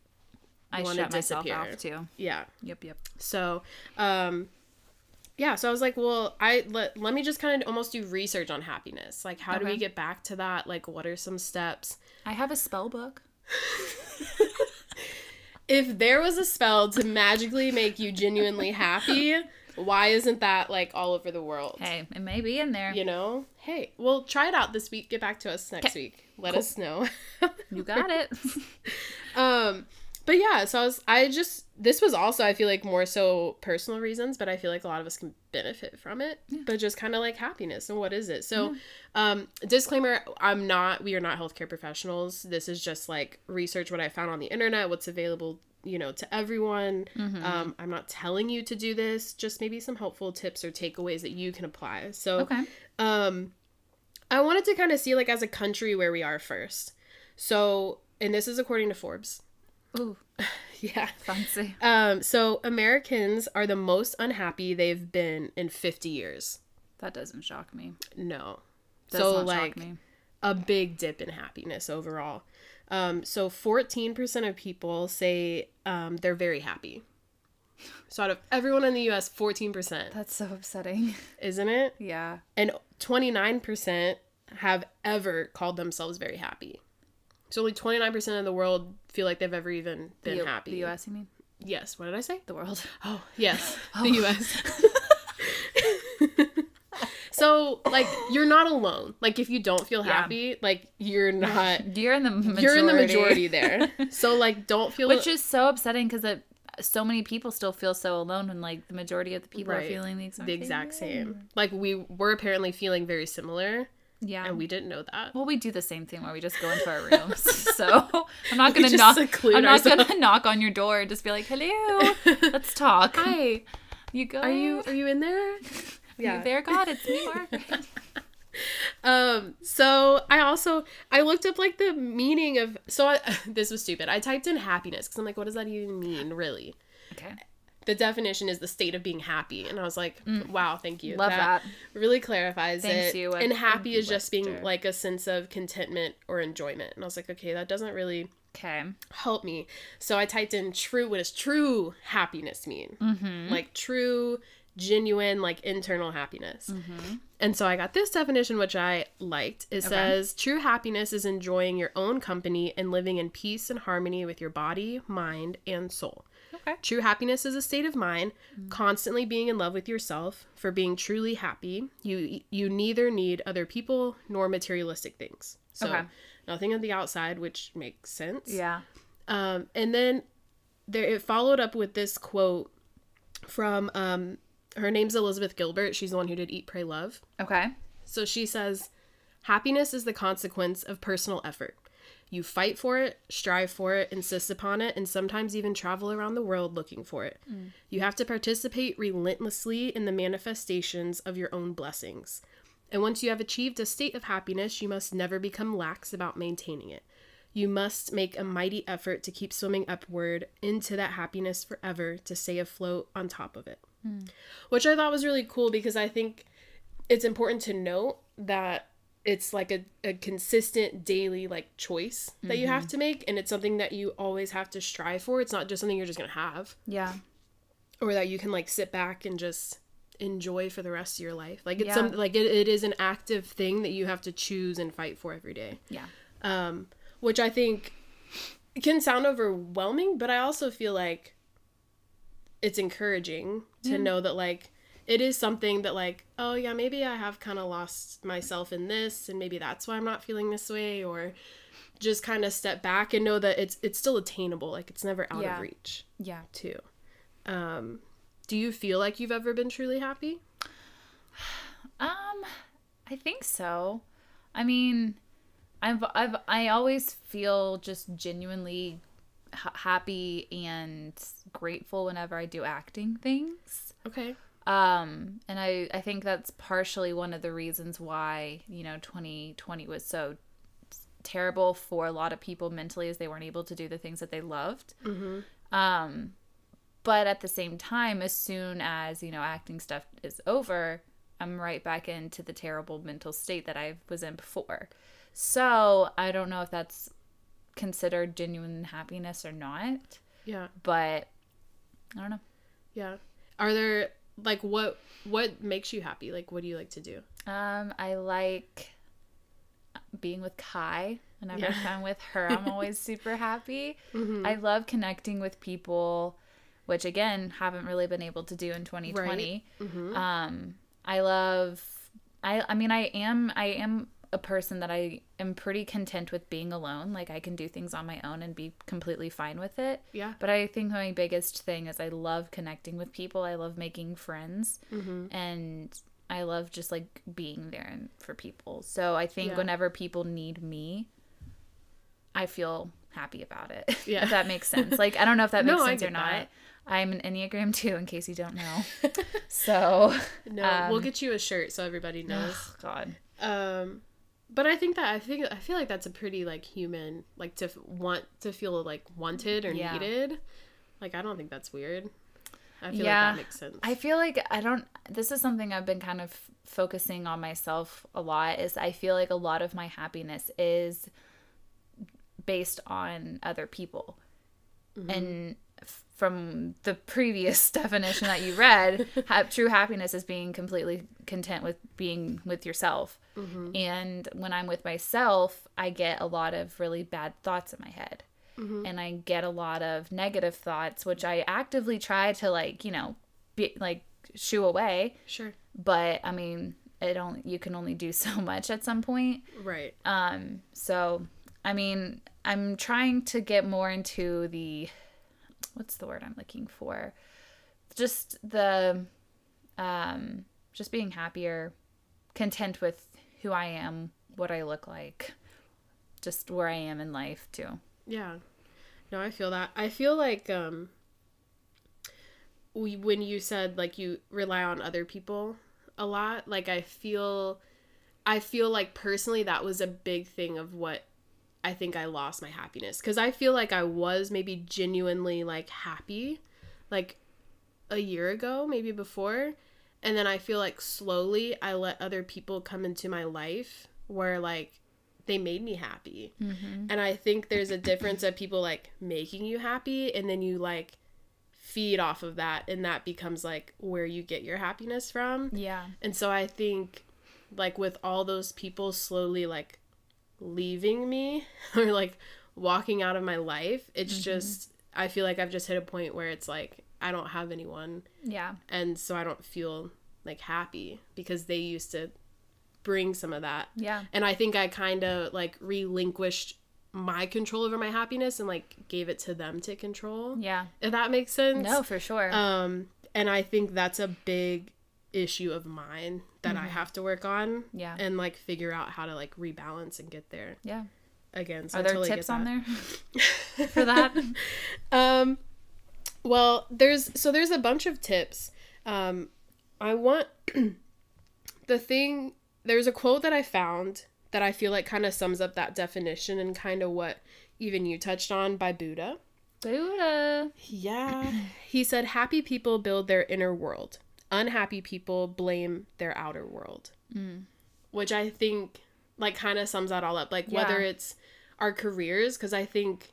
I shut myself disappear. off too. yeah. Yep. Yep. So um yeah, so I was like, well, I let, let me just kind of almost do research on happiness. Like how do we get back to that? Like what are some steps? I have a spell book. if there was a spell to magically make you genuinely happy, why isn't that like all over the world? Hey, it may be in there. You know? Hey, well, try it out this week. Get back to us next week. Let us know. You got it. um, but yeah, so I was, I just, this was also, I feel like more so personal reasons, but I feel like a lot of us can benefit from it. But just kind of like happiness and what is it? So, um, disclaimer: I'm not, we are not healthcare professionals. This is just like research what I found on the internet, what's available, you know, to everyone. Um, I'm not telling you to do this. Just maybe some helpful tips or takeaways that you can apply. So, okay. um, I wanted to kind of see like as a country where we are first. So, and this is according to Forbes. Ooh, Yeah. fancy. Um, so Americans are the most unhappy they've been in 50 years. That doesn't shock me. No. Does so like shock me. a big dip in happiness overall. Um, so 14% of people say um, they're very happy. So out of everyone in the US, 14%, That's so upsetting. isn't it? Yeah. And 29% have ever called themselves very happy. So only 29% of the world feel like they've ever even been the, happy. The U.S. You mean Yes. What did I say? the world? Oh, yes. Oh. The US. so, like, you're not alone. Like, if you don't feel Yeah. happy, like, you're not. You're in the majority. You're in the majority there. So, like, don't feel. which is so upsetting because so many people still feel so alone when like the majority of the people are feeling the exact the same exact same. Like, we were apparently feeling very similar, Yeah. and we didn't know that. well, we do the same thing where we just go into our rooms. so I'm not gonna knock. I'm not ourselves. gonna knock on your door and just be like, "Hello, let's talk." Hi. You go. Are you are you in there? Yeah. there, God? It's me, Margaret. Um, so I also I looked up like the meaning of so I, this was stupid. I typed in happiness because I'm like, what does that even mean, really? okay. The definition is the state of being happy. And I was like, wow, thank you. Mm. Love that. Really clarifies Thanks it. you, and happy is just being like a sense of contentment or enjoyment. And I was like, okay, that doesn't really Okay. help me. So I typed in true. What does true happiness mean? Mm-hmm. Like true, genuine, like internal happiness. Mm-hmm. And so I got this definition, which I liked. It says true happiness is enjoying your own company and living in peace and harmony with your body, mind, and soul. Okay. True happiness is a state of mind, constantly being in love with yourself. For being truly happy, you you neither need other people nor materialistic things. So Okay. nothing on the outside, which makes sense. Yeah. Um, and then there it followed up with this quote from um, her name's Elizabeth Gilbert. She's the one who did Eat, Pray, Love. Okay. So she says, Happiness is the consequence of personal effort. You fight for it, strive for it, insist upon it, and sometimes even travel around the world looking for it. Mm. You have to participate relentlessly in the manifestations of your own blessings. And once you have achieved a state of happiness, you must never become lax about maintaining it. You must make a mighty effort to keep swimming upward into that happiness forever to stay afloat on top of it. Mm. Which I thought was really cool because I think it's important to note that it's like a, a consistent daily like choice that you have to make and it's something that you always have to strive for it's not just something you're just gonna have Yeah. or that you can like sit back and just enjoy for the rest of your life like it's Yeah. some like it, it is an active thing that you have to choose and fight for every day Yeah. um, which I think can sound overwhelming, but I also feel like it's encouraging to know that like it is something that like oh yeah maybe I have kind of lost myself in this and maybe that's why I'm not feeling this way or just kind of step back and know that it's it's still attainable like it's never out Yeah. of reach Yeah. too. Um, do you feel like you've ever been truly happy? Um, I think so. I mean, I've I've I always feel just genuinely ha- happy and grateful whenever I do acting things. Okay. Um, and I I think that's partially one of the reasons why, you know, 2020 was so terrible for a lot of people mentally as they weren't able to do the things that they loved. Um, but at the same time, as soon as, you know, acting stuff is over, I'm right back into the terrible mental state that I was in before. So I don't know if that's considered genuine happiness or not, Yeah. but I don't know. Yeah. Are there like what what makes you happy? Like what do you like to do? Um, I like being with Kai. Whenever Yeah. I'm with her, I'm always super happy. I love connecting with people, which again haven't really been able to do in 2020. Um, I love. I I mean I am I am a person that I am pretty content with being alone. Like I can do things on my own and be completely fine with it. Yeah. But I think my biggest thing is I love connecting with people. I love making friends, and I love just like being there and- for people. So I think Yeah. whenever people need me, I feel happy about it. Yeah. if that makes sense. Like I don't know if that makes sense or not. that. I'm an Enneagram two, in case you don't know. so, No, we'll Um, get you a shirt so everybody knows. oh god. um but I think that I think I feel like that's a pretty like human like to f- want to feel like wanted or Yeah. needed. Like I don't think that's weird. I feel Yeah. like that makes sense. I feel like I don't this is something I've been kind of focusing on myself a lot is I feel like a lot of my happiness is based on other people. Mm-hmm. And f- from the previous definition that you read, ha- true happiness is being completely content with being with yourself. And when I'm with myself, I get a lot of really bad thoughts in my head. And I get a lot of negative thoughts, which I actively try to like, you know, be like shoo away. sure. But I mean, it only you can only do so much at some point. Right. Um, so I mean, I'm trying to get more into the what's the word I'm looking for? Just the um just being happier, content with who I am, what I look like, just where I am in life too. Yeah. No, I feel that. I feel like um we when you said like you rely on other people a lot, like I feel I feel like personally that was a big thing of what I think I lost my happiness cuz I feel like I was maybe genuinely like happy. Like a year ago, maybe before. And then I feel like slowly I let other people come into my life where like they made me happy. Mm-hmm. And I think there's a difference of people like making you happy and then you like feed off of that and that becomes like where you get your happiness from. Yeah. And so I think like with all those people slowly like leaving me or like walking out of my life, it's Mm-hmm. just I feel like I've just hit a point where it's like I don't have anyone Yeah. and so I don't feel like happy because they used to bring some of that. Yeah. And I think I kind of like relinquished my control over my happiness and like gave it to them to control. Yeah. If that makes sense. No, for sure. Um and I think that's a big issue of mine that Mm-hmm. I have to work on yeah. and like figure out how to like rebalance and get there yeah. again. So Are I there totally tips on there for that? Um, well, there's so there's a bunch of tips. Um, I want the thing. There's a quote that I found that I feel like kind of sums up that definition and kind of what even you touched on by Buddha. Buddha. Yeah, he said, "Happy people build their inner world. Unhappy people blame their outer world." Mm. Which I think like kind of sums that all up. Like Yeah. whether it's our careers, because I think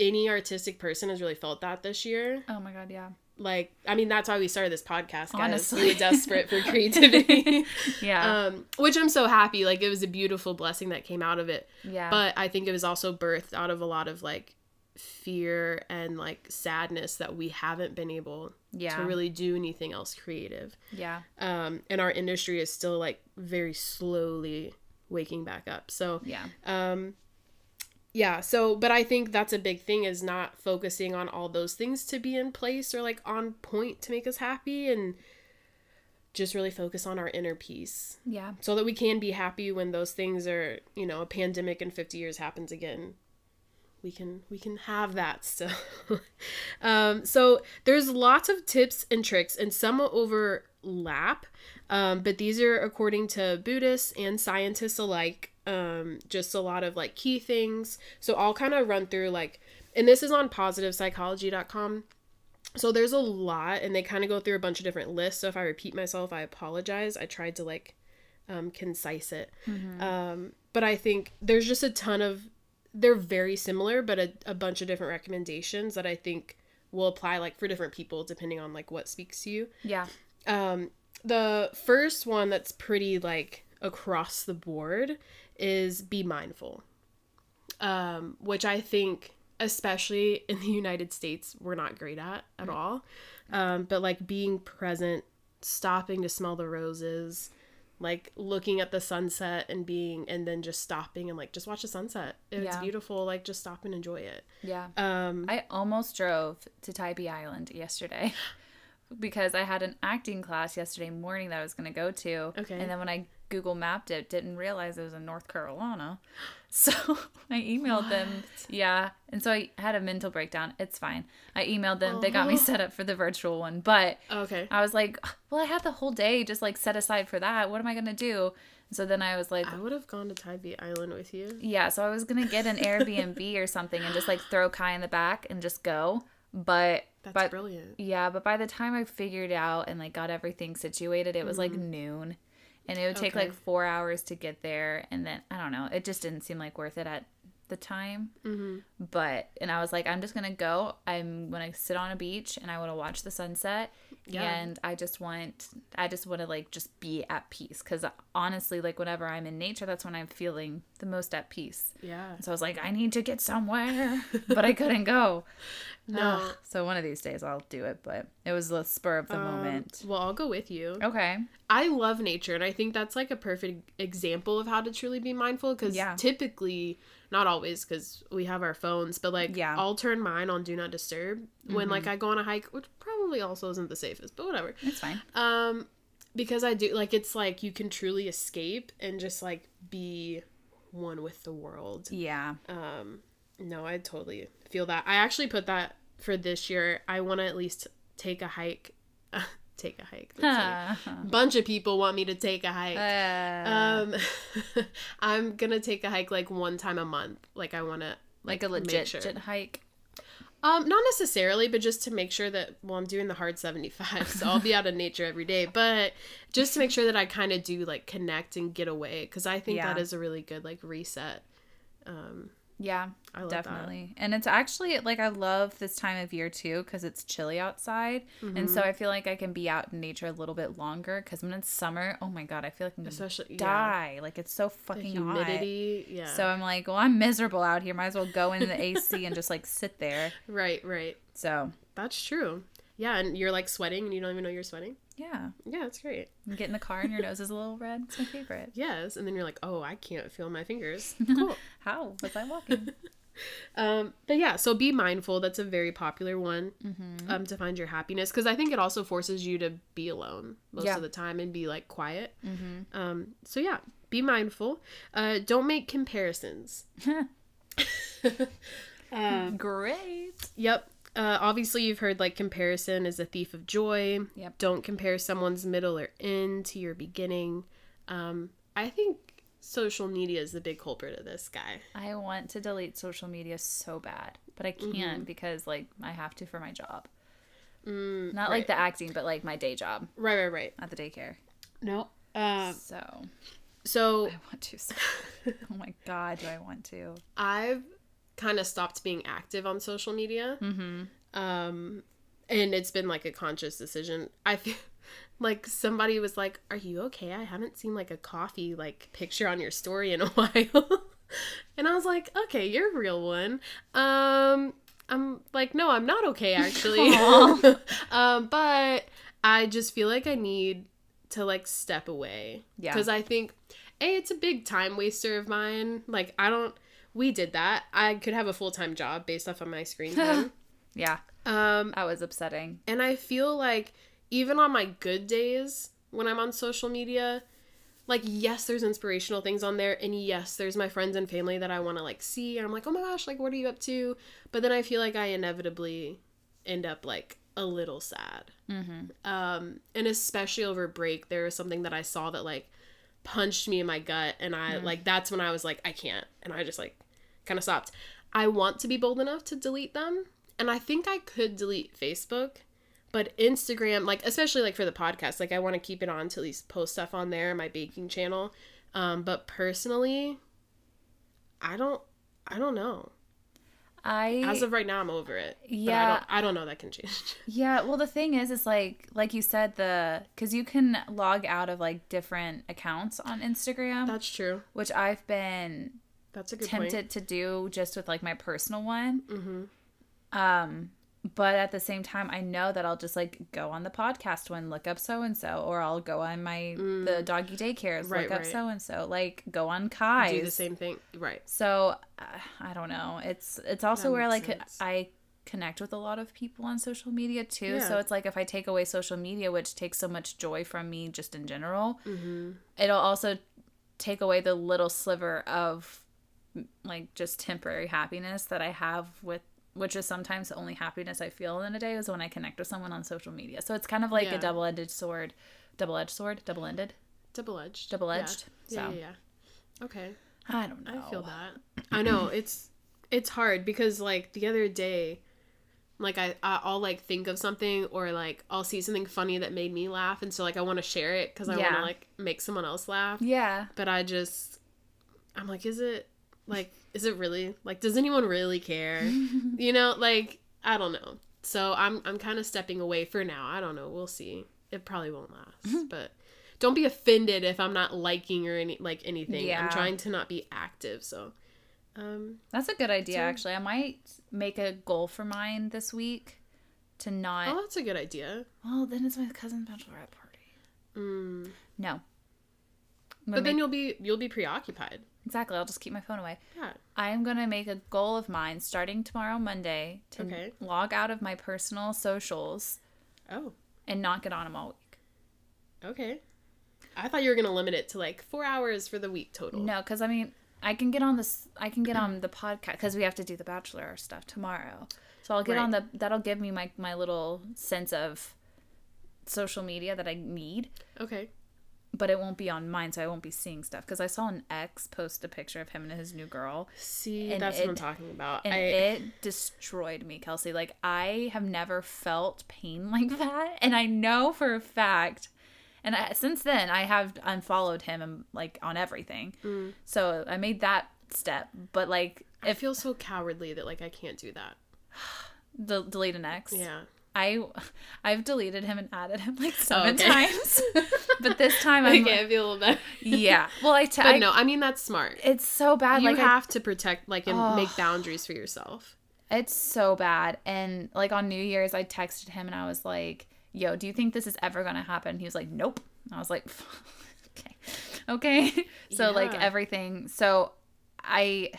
any artistic person has really felt that this year Oh my god, yeah. like i mean that's why we started this podcast guys Honestly. we were desperate for creativity Yeah. um which i'm so happy like it was a beautiful blessing that came out of it yeah. but i think it was also birthed out of a lot of like fear and like sadness that we haven't been able yeah. to really do anything else creative yeah. um and our industry is still like very slowly waking back up so Yeah. um yeah so but i think that's a big thing is not focusing on all those things to be in place or like on point to make us happy and just really focus on our inner peace Yeah. so that we can be happy when those things are you know a pandemic in 50 years happens again we can we can have that still um, so there's lots of tips and tricks and some overlap um, but these are according to buddhists and scientists alike um, just a lot of like key things. So i'll kind of run through like and this is on positivepsychology.com so there's a lot and they kind of go through a bunch of different lists so if i repeat myself i apologize. I tried to like um, concise it. Um, but i think there's just a ton of they're very similar but a, a bunch of different recommendations that i think will apply like for different people depending on like what speaks to you. Yeah. um, the first one that's pretty like across the board is be mindful. Um, which i think especially in the united states we're not great at at all. Um, but like being present stopping to smell the roses like looking at the sunset and being and then just stopping and like just watch the sunset if it's Yeah. beautiful like just stop and enjoy it Yeah. um I almost drove to Tybee Island yesterday because I had an acting class yesterday morning that I was going to go to. Okay. And then when I Google mapped it, didn't realize it was in North Carolina. So I emailed them. Yeah. And so I had a mental breakdown. It's fine. I emailed them. They got me Oh. set up for the virtual one. But okay I was like, well, I had the whole day just like set aside for that. What am I going to do? So then I was like, i would have gone to tybee island with you yeah, so I was gonna get an Airbnb or something and just like throw Kai in the back and just go. But that's but brilliant yeah, but by the time I figured out and like got everything situated, it was like mm-hmm. noon. And it would take Okay. like four hours to get there and then I don't know, it just didn't seem like worth it at the time. mm-hmm. But and I was like, I'm just gonna go. I'm gonna sit on a beach and I wanna watch the sunset. Yeah. And I just want I just wanna like just be at peace. Cause honestly, like whenever I'm in nature, that's when I'm feeling the most at peace. yeah So I was like, I need to get somewhere, but I couldn't go. No. Ugh. so one of these days I'll do it, but it was the spur of the Um, moment. Well, I'll go with you. Okay. I love nature, and I think that's like a perfect example of how to truly be mindful. Because Yeah. typically, not always, because we have our phones, but like Yeah. Mm-hmm. I'll turn mine on do not disturb when like I go on a hike, which probably also isn't the safest, but whatever. It's fine. Um, because I do like it's like you can truly escape and just like be one with the world. Yeah. Um, no, I totally feel that. I actually put that for this year. I want to at least take a hike. take a hike. Uh, bunch of people want me to take a hike. um, I'm gonna take a hike like one time a month. Like I want to like a legit, legit hike. Um, not necessarily, but just to make sure that well, I'm doing the hard 75, so I'll be out in nature every day. But just to make sure that I kind of do like connect and get away, because I think Yeah. that is a really good like reset. Um, Yeah, I love that. definitely. And it's actually like I love this time of year too because it's chilly outside, and so mm-hmm. I feel like I can be out in nature a little bit longer. Because when it's summer, oh my god, I feel like I'm gonna Especially yeah, die. Like it's so the fucking hot. humidity. Yeah. So I'm like, well, I'm miserable out here. Might as well go in the AC and just like sit there. right, right. So That's true. Yeah, and you're like sweating and you don't even know you're sweating. Yeah, Yeah, that's great. you get in the car and your nose is a little red. It's my favorite. Yes, and then you're like, oh, I can't feel my fingers. Cool. How was I walking? Um, but yeah, so be mindful. That's a very popular one Mm-hmm. um, to find your happiness because I think it also forces you to be alone most Yeah. of the time and be like quiet. mm-hmm. Um, so yeah, be mindful. Uh, don't make comparisons. um, Great. yep. Uh, obviously, you've heard like comparison is a thief of joy. Yep. Don't compare someone's middle or end to your beginning. Um, I think social media is the big culprit of this guy. I want to delete social media so bad, but I can't because like I have to for my job. Mm, Not right. like the acting, but like my day job right, right, right. at the daycare. No. Um, So so I want to. So oh my god, do I want to? I've kind of stopped being active on social media. Mm-hmm. Um, and it's been like a conscious decision. I feel like somebody was like, "Are you okay? I haven't seen like a coffee like picture on your story in a while." and I was like, "Okay, you're a real one." Um, I'm like, "No, I'm not okay actually." um, but I just feel like I need to like step away Yeah. because I think a it's a big time waster of mine. Like I don't. We did that. I could have a full time job based off of my screen time. Yeah, um, that was upsetting. and I feel like even on my good days when I'm on social media, like yes, there's inspirational things on there, and yes, there's my friends and family that I want to like see, and I'm like, oh my gosh, like what are you up to? But then I feel like I inevitably end up like a little sad. Mm-hmm. Um, and especially over break, there was something that I saw that like punched me in my gut, and I like that's when I was like, I can't, and I just like kind of stopped. I want to be bold enough to delete them, and I think I could delete Facebook, but Instagram, like especially like for the podcast, like I want to keep it on to at least post stuff on there, my baking channel. Um, but personally, I don't, I don't know. I As of right now, I'm over it. But I Yeah. don't, I don't know that can change. Yeah, well the thing is is like like you said the cuz you can log out of like different accounts on Instagram, That's true. which I've been That's a good tempted to do just with like my personal one. Mm-hmm. Um but at the same time I know that I'll just like go on the podcast one, look up so and so or I'll go on my the doggy daycares, Mm. Right, look up so and so, like go on Kai's. Do the same thing, right? So uh, I don't know. It's it's also That where like sense. I connect with a lot of people on social media too. So it's like if I take away social media, which takes so much joy from me just in general, Mm-hmm. it'll also take away the little sliver of like just temporary happiness that I have with which is sometimes the only happiness I feel in a day is when I connect with someone on social media. So it's kind of like Yeah. a double-edged sword. Double-edged sword, double-ended. Double edged. Double-edged, Yeah. so. Yeah, yeah, yeah. Okay. I don't know. I feel that. I know it's it's hard because like the other day, like I I- I'll like think of something or like I'll see something funny that made me laugh, and so like I want to share it because I want to like make someone else laugh. Yeah. But I just I'm like, is it like is it really like does anyone really care? you know, like I don't know. So I'm I'm kind of stepping away for now. I don't know. We'll see. It probably won't last, but. Don't be offended if I'm not liking or any like anything. Yeah. I'm trying to not be active, so um That's a good idea, So- actually. I might make a goal for mine this week to not. Oh, that's a good idea. Well, then it's my cousin's bachelorette party. Mm. No. But then you'll be you'll be preoccupied. Exactly, I'll just keep my phone away. Yeah. I am gonna make a goal of mine starting tomorrow, Monday, to Okay. log out of my personal socials Oh, and not get on them all week. okay. I thought you were gonna limit it to like four hours for the week total. No, because I mean, I can get on this. I can get on the podcast because we have to do the bachelor stuff tomorrow. So I'll get on the. That'll give me my my little sense of social media that I need. Okay. But it won't be on mine, so I won't be seeing stuff. Because I saw an ex post a picture of him and his new girl, See, that's what I'm talking about. and I, it destroyed me, Kelsey. Like I have never felt pain like that, and I know for a fact. And I, since then, I have unfollowed him and like on everything. Mm. So I made that step. But like, I feels so cowardly that like I can't do that. the delete an ex. Yeah. I I've deleted him and added him like oh, seven okay. times. but this time I feel a little better. yeah. Well, I, t- But I no, I mean that's smart. it's so bad. you like I, have to protect like and Ugh. make boundaries for yourself. it's so bad. And like on New Year's, I texted him and I was like, "Yo, do you think this is ever gonna happen?" He was like, "Nope." I was like, "Okay, okay." so like everything. So I.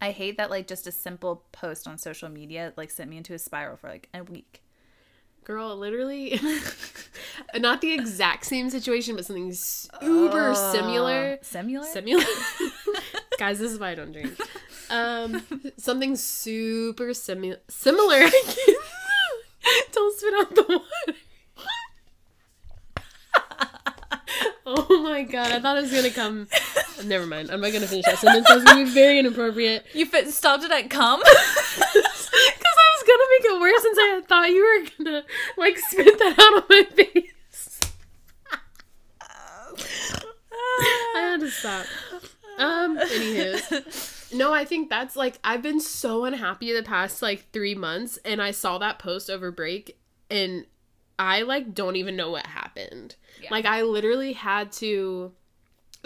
I hate that like just a simple post on social media like sent me into a spiral for like a week. Girl, literally not the exact same situation, but something super similar. Similar? Similar. Guys, this is why I don't drink. Um something super simi- similar. don't spit out the water. Oh my god, I thought it was gonna come. Never mind. I'm not gonna finish that sentence. That's gonna be very inappropriate. You fit, stopped it at cum? Because I was gonna make it worse since I thought you were gonna like spit that out on my face. I had to stop. Um, anywho. No, I think that's like I've been so unhappy the past like three months, and I saw that post over break, and I like don't even know what happened. Yeah. Like I literally had to.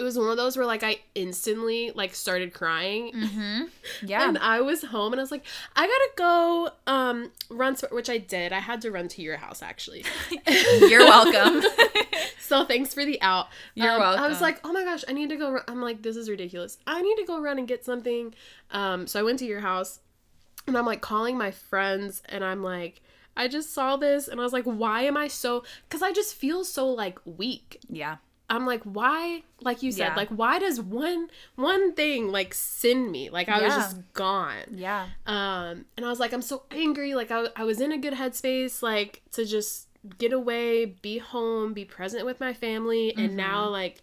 It was one of those where like I instantly like started crying, mm-hmm. Yeah. and I was home, and I was like, I gotta go um run, which I did. I had to run to your house actually. You're welcome. So thanks for the out. You're Um, I was like, oh my gosh, I need to go. Run. I'm like, this is ridiculous. I need to go run and get something. Um, so I went to your house, and I'm like calling my friends, and I'm like, I just saw this, and I was like, why am I so? Because I just feel so like weak. yeah. I'm like, why? Like you said, Yeah. like why does one one thing like send me? Like I was just gone. Yeah. Um, and I was like, I'm so angry. Like I, I was in a good headspace, like to just get away, be home, be present with my family, and now like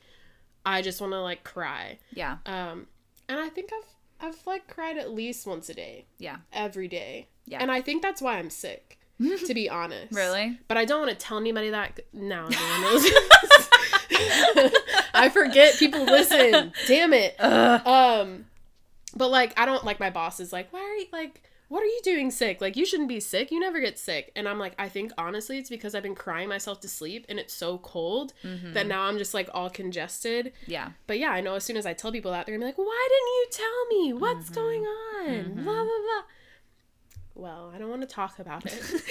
I just want to like cry. Yeah. Um, and I think I've I've like cried at least once a day, Yeah. every day. Yeah. And I think that's why I'm sick, to be honest. Really? But I don't want to tell anybody that. No, no one knows. I forget people listen. Damn it. Um, but like I don't like my boss is like, why are you like, what are you doing sick? Like you shouldn't be sick. You never get sick. And I'm like, I think honestly it's because I've been crying myself to sleep and it's so cold mm-hmm. that now I'm just like all congested. Yeah. But yeah, I know as soon as I tell people that they're gonna be like, why didn't you tell me? What's mm-hmm. going on? Blah mm-hmm. blah blah. Well, I don't want to talk about it.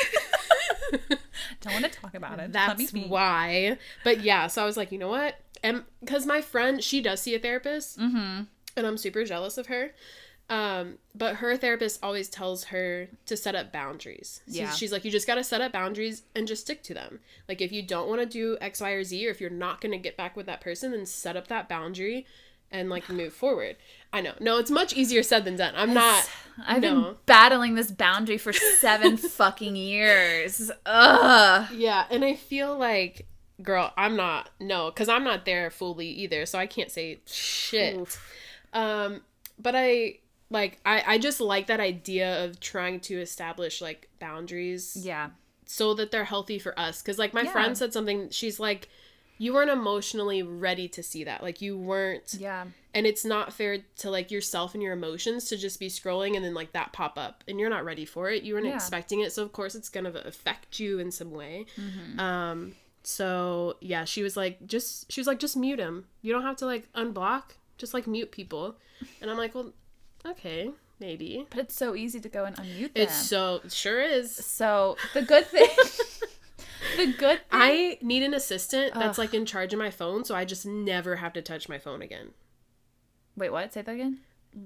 Don't want to talk about it. That's why. But yeah, so I was like, you know what? And because my friend, she does see a therapist, Mm-hmm. and I'm super jealous of her. Um, but her therapist always tells her to set up boundaries. So Yeah. She's like, you just got to set up boundaries and just stick to them. Like, if you don't want to do X, Y, or Z, or if you're not going to get back with that person, then set up that boundary and like move forward. I know. No, it's much easier said than done. I'm not. I've been battling this boundary for seven fucking years. Ugh. Yeah, and I feel like, girl, I'm not. No, because I'm not there fully either, so I can't say shit. Um, but I like I I just like that idea of trying to establish like boundaries Yeah. so that they're healthy for us. Because like my Yeah. friend said something, she's like. You weren't emotionally ready to see that. Like you weren't Yeah. and it's not fair to like yourself and your emotions to just be scrolling and then like that pop up and you're not ready for it you weren't Yeah. expecting it so of course it's gonna affect you in some way Mm-hmm. um so yeah she was like just she was like just mute him you don't have to like unblock just like mute people and i'm like well okay maybe But it's so easy to go and unmute them. it's so it sure is so the good thing. the good thing. i need an assistant that's like in charge of my phone so i just never have to touch my phone again Wait, what? Say that again.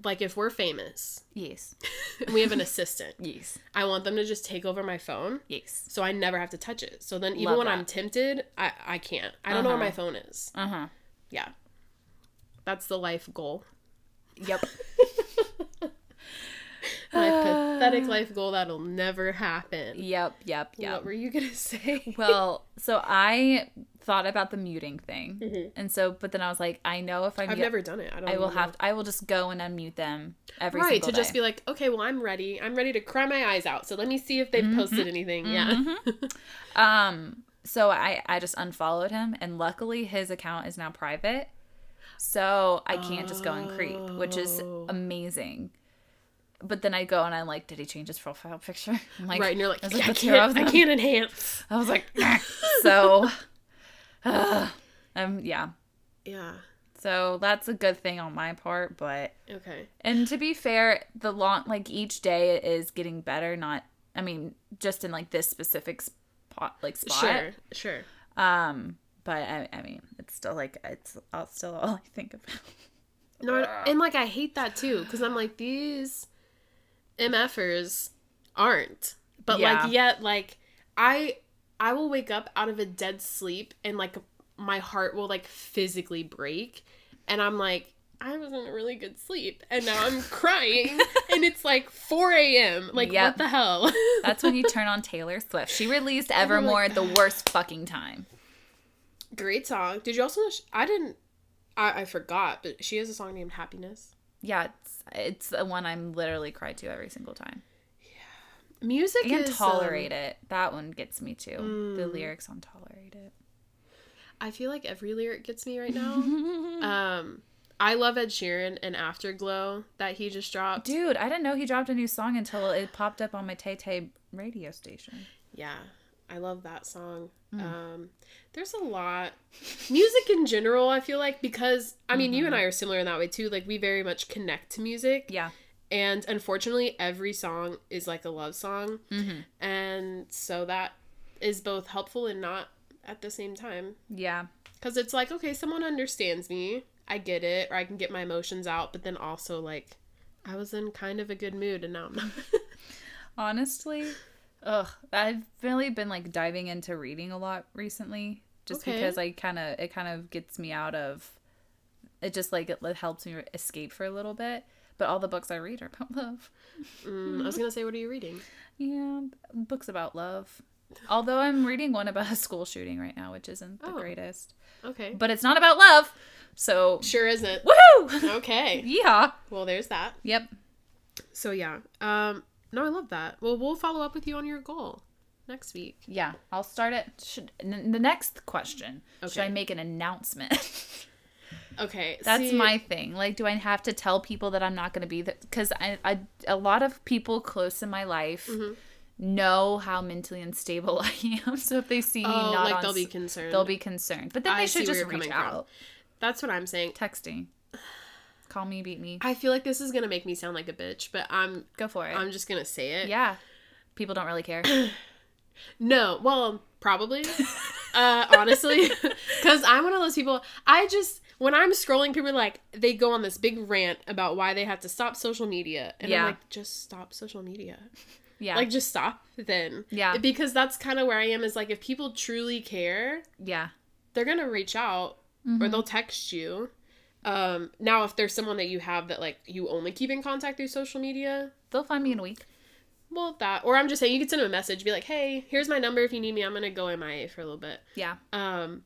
like if we're famous Yes. and we have an assistant Yes. I want them to just take over my phone Yes. so I never have to touch it. So then even Love when that. I'm tempted, I I can't. I don't know where Uh-huh. my phone is. Uh huh. Yeah. That's the life goal. Yep. My aesthetic life goal that'll never happen. Yep, yep, yep. What were you gonna say? Well, so I thought about the muting thing, and so, but then I was like, I know if I Mm-hmm. I've never done it. I don't. I will know. have, I will just go and unmute them every right to just be like, okay, well, I'm ready. I'm ready to cry my eyes out. So let me see if they've Mm-hmm. posted anything. Yeah. Um, so I I just unfollowed him, and luckily his account is now private, so I can't just go and creep, which is Oh. amazing. But then I go and I'm like, did he change his profile picture? I'm like, right, and you're like, I I, was like, let's can't, of I can't enhance. I was like, so, uh, um, yeah. Yeah. So that's a good thing on my part, but Okay. and to be fair, the long like each day is getting better. Not, I mean, just in like this specific spot, like spot. Sure. Sure. Um, but I, I mean, it's still like it's all, still all I think about. No, and like I hate that too because I'm like these MFers aren't, but Yeah. like yet like I I will wake up out of a dead sleep and like my heart will like physically break, and I'm like. I was in a really good sleep and now I'm crying and it's like 4 a.m. Like, Yep. what the hell? That's when you turn on Taylor Swift. She released Evermore like, at the worst fucking time. Great song. Did you also know? She, I didn't. I, I forgot, but she has a song named Happiness. Yeah, it's it's the one I'm literally cry to every single time. Yeah, music And is um, tolerate it. That one gets me too. The Mm. lyrics on tolerate it. I feel like every lyric gets me right now. um, I love Ed Sheeran and Afterglow that he just dropped. Dude, I didn't know he dropped a new song until it popped up on my Tay Tay radio station. Yeah, I love that song. Mm. Um, there's a lot. Music in general, I feel like, because, I mean, you and I are similar in that way too. Like, we very much connect to music. Yeah. And unfortunately, every song is like a love song. Mm-hmm. And so that is both helpful and not at the same time. Yeah. Because it's like, okay, someone understands me. I get it. Or I can get my emotions out. But then also, like, I was in kind of a good mood and now I'm not. Honestly, ugh, I've really been like diving into reading a lot recently, just Okay. because I kind of it kind of gets me out of. It just like it helps me escape for a little bit. But all the books I read are about love. Mm, I was going to say, what are you reading? Yeah, books about love. Although I'm reading one about a school shooting right now, which isn't the Oh. greatest. Okay. But it's not about love. So, Sure isn't. woohoo! Okay. yeah. Well, there's that. Yep. So, yeah. Um, no, I love that. Well, we'll follow up with you on your goal next week. Yeah, I'll start it. Should n- the next question? Should I make an announcement? Okay. That's see- my thing. Like, do I have to tell people that I'm not going to be there? Because I, I, a lot of people close in my life Mm-hmm. know how mentally unstable I am. So if they see me Oh, not like on, they'll be concerned. they'll be concerned. But then I they should just reach coming from. out, That's what I'm saying. texting, call me, beat me, I feel like this is gonna make me sound like a bitch, but I'm go for it. I'm just gonna say it. yeah, people don't really care. No, well, probably. uh, honestly, because I'm one of those people. I just when I'm scrolling, people are like they go on this big rant about why they have to stop social media, and Yeah. I'm like, just stop social media. Yeah, Like, just stop then. Yeah. Because that's kind of where I am. Is like if people truly care, yeah, they're gonna reach out or they'll text you. Um, now, if there's someone that you have that like you only keep in contact through social media, they'll find me in a week. well, that or I'm just saying you could send them a message, be like, hey, here's my number if you need me. I'm gonna go MIA for a little bit. Yeah, Um,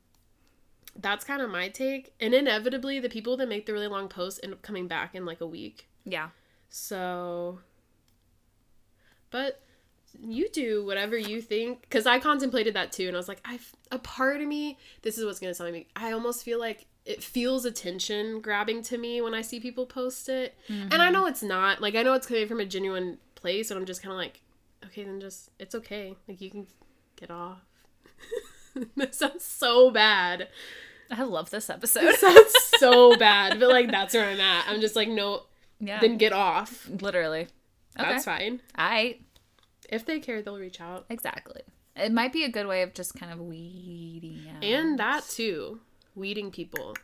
that's kind of my take. And inevitably, the people that make the really long posts end up coming back in like a week. yeah, So, but you do whatever you think. Because I contemplated that too, and I was like, I a part of me. This is what's gonna sound like me. I almost feel like it feels attention grabbing to me when I see people post it, and I mm-hmm. know it's not. Like I know it's coming from a genuine place, and I'm just kind of like, okay, then just it's okay. Like you can get off. that sounds so bad. I love this episode. It sounds so bad, but like that's where I'm at. I'm just like, no, yeah, then get off. literally. Okay, That's fine. I If they care, they'll reach out. exactly. It might be a good way of just kind of weeding out. And that too, weeding people.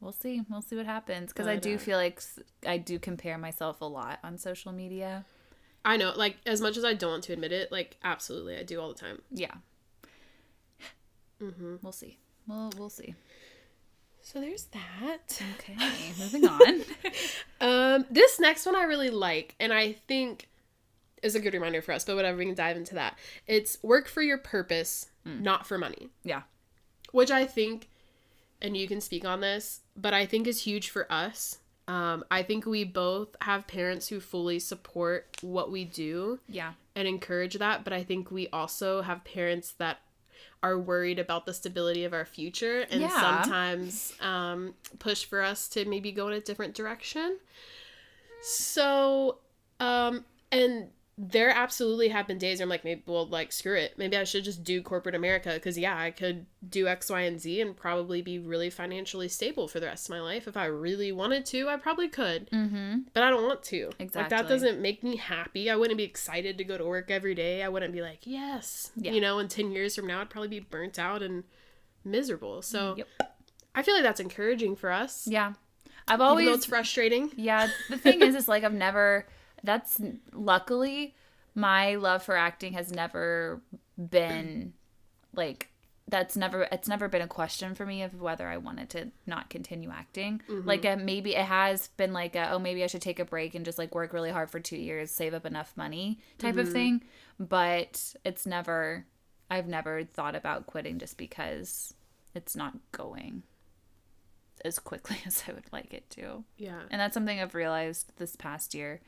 We'll see. We'll see what happens because I do feel like I do compare myself a lot on social media. I know, like as much as I don't want to admit it, like absolutely, I do all the time. Yeah. Mm-hmm. We'll see. We'll we'll see. So there's that. Okay, moving on. Um, this next one I really like, and I think is a good reminder for us, but whatever, we can dive into that. It's work for your purpose, not for money. Yeah. Which I think, and you can speak on this, but I think is huge for us. Um, I think we both have parents who fully support what we do Yeah. and encourage that, but I think we also have parents that are worried about the stability of our future and Yeah. sometimes um, push for us to maybe go in a different direction. So, um, and there absolutely have been days where I'm like, maybe, well, like, screw it. Maybe I should just do corporate America because, yeah, I could do X, Y, and Z and probably be really financially stable for the rest of my life. If I really wanted to, I probably could Mm-hmm. but I don't want to. Exactly. Like that doesn't make me happy. I wouldn't be excited to go to work every day. I wouldn't be like, yes. Yeah. You know, in 10 years from now I'd probably be burnt out and miserable. So Yep. I feel like that's encouraging for us. Yeah. I've Even always though it's frustrating. Yeah, the thing is, it's like I've never. That's luckily my love for acting has never been like that's never it's never been a question for me of whether I wanted to not continue acting. Like uh, maybe it has been like a, oh maybe I should take a break and just like work really hard for 2 years, save up enough money type of thing, but it's never I've never thought about quitting just because it's not going as quickly as I would like it to. Yeah. And that's something I've realized this past year.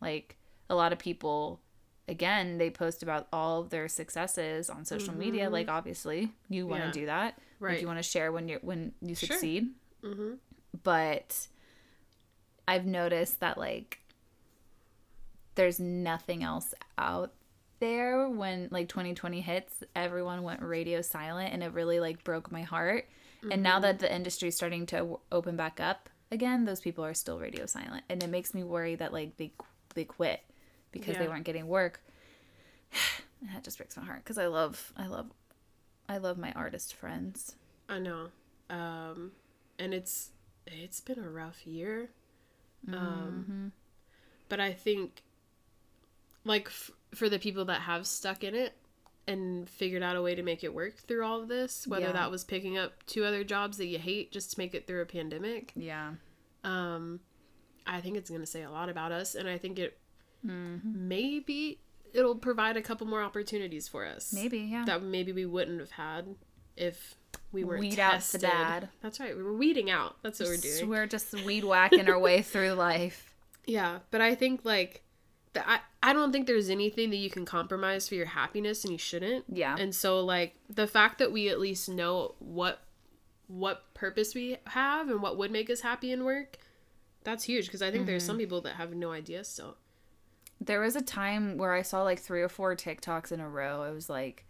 Like a lot of people again, they post about all of their successes on social media. Like obviously, you want to Yeah. do that. Like Right. you want to share when you're when you Sure. succeed. Mm-hmm. But I've noticed that like there's nothing else out there when like 2020 hits everyone went radio silent and it really like broke my heart and now that the industry is starting to w- open back up again those people are still radio silent and it makes me worry that like they they quit because they weren't getting work and that just breaks my heart because i love i love i love my artist friends I know. Um and it's it's been a rough year. Um but I think like f- for the people that have stuck in it and figured out a way to make it work through all of this, whether Yeah. that was picking up two other jobs that you hate just to make it through a pandemic, yeah um, I think it's going to say a lot about us. And I think it mm-hmm. maybe it'll provide a couple more opportunities for us. maybe yeah That maybe we wouldn't have had if we weren't Weed out the tested. bad. That's right. We were weeding out. That's what we're doing. we're just weed whacking our way through life Yeah, but I think like the, I I don't think there's anything that you can compromise for your happiness and you shouldn't. Yeah. And so like the fact that we at least know what what purpose we have and what would make us happy in work, that's huge because I think there's Mm-hmm. some people that have no idea still. There was a time where I saw like three or four TikToks in a row. It was like,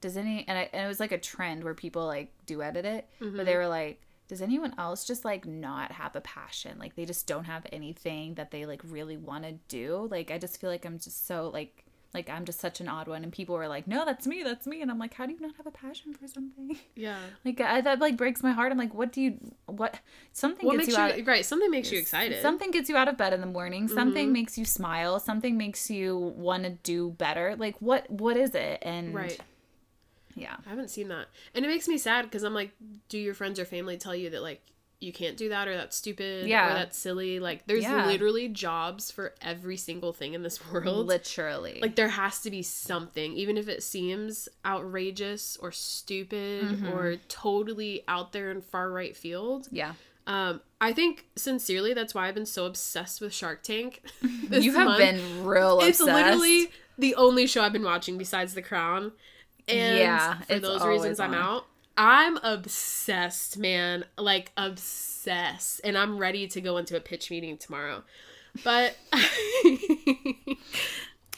does any and, I, and it was like a trend where people like do edit it, but they were like, does anyone else just like not have a passion? Like they just don't have anything that they like really want to do. Like I just feel like I'm just so like like I'm just such an odd one, and people were like, no, that's me, that's me, and I'm like, how do you not have a passion for something? Yeah. Like I, that like breaks my heart. I'm like, what do you what something What gets makes you you, out right? Something makes you excited. Something gets you out of bed in the morning. Mm-hmm. Something makes you smile. Something makes you want to do better. Like what? What is it? And right. yeah, I haven't seen that. And it makes me sad because I'm like, do your friends or family tell you that like you can't do that or that's stupid Yeah. or that's silly? Like there's Yeah. literally jobs for every single thing in this world. literally. like there has to be something even if it seems outrageous or stupid Mm-hmm. or totally out there in far right field. yeah, Um I think sincerely that's why I've been so obsessed with Shark Tank. you have month. been real It's obsessed. literally the only show I've been watching besides The Crown. And Yeah, for it's those reasons I'm out. I'm obsessed, man. Like obsessed. And I'm ready to go into a pitch meeting tomorrow. But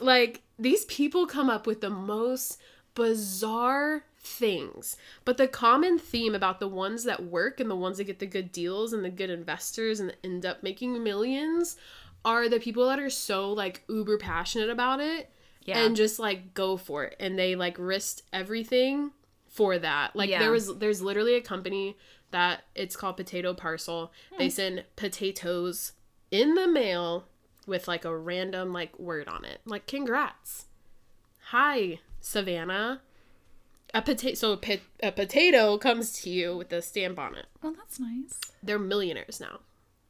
like these people come up with the most bizarre things. But the common theme about the ones that work and the ones that get the good deals and the good investors and end up making millions are the people that are so like uber passionate about it Yeah. and just like go for it and they like risked everything for that. Like Yeah. there was there's literally a company that it's called Potato Parcel. They Hmm. send potatoes in the mail with like a random like word on it. Like congrats. Hi, Savannah. A potato so a, pit- a potato comes to you with a stamp on it. well, that's nice. They're millionaires now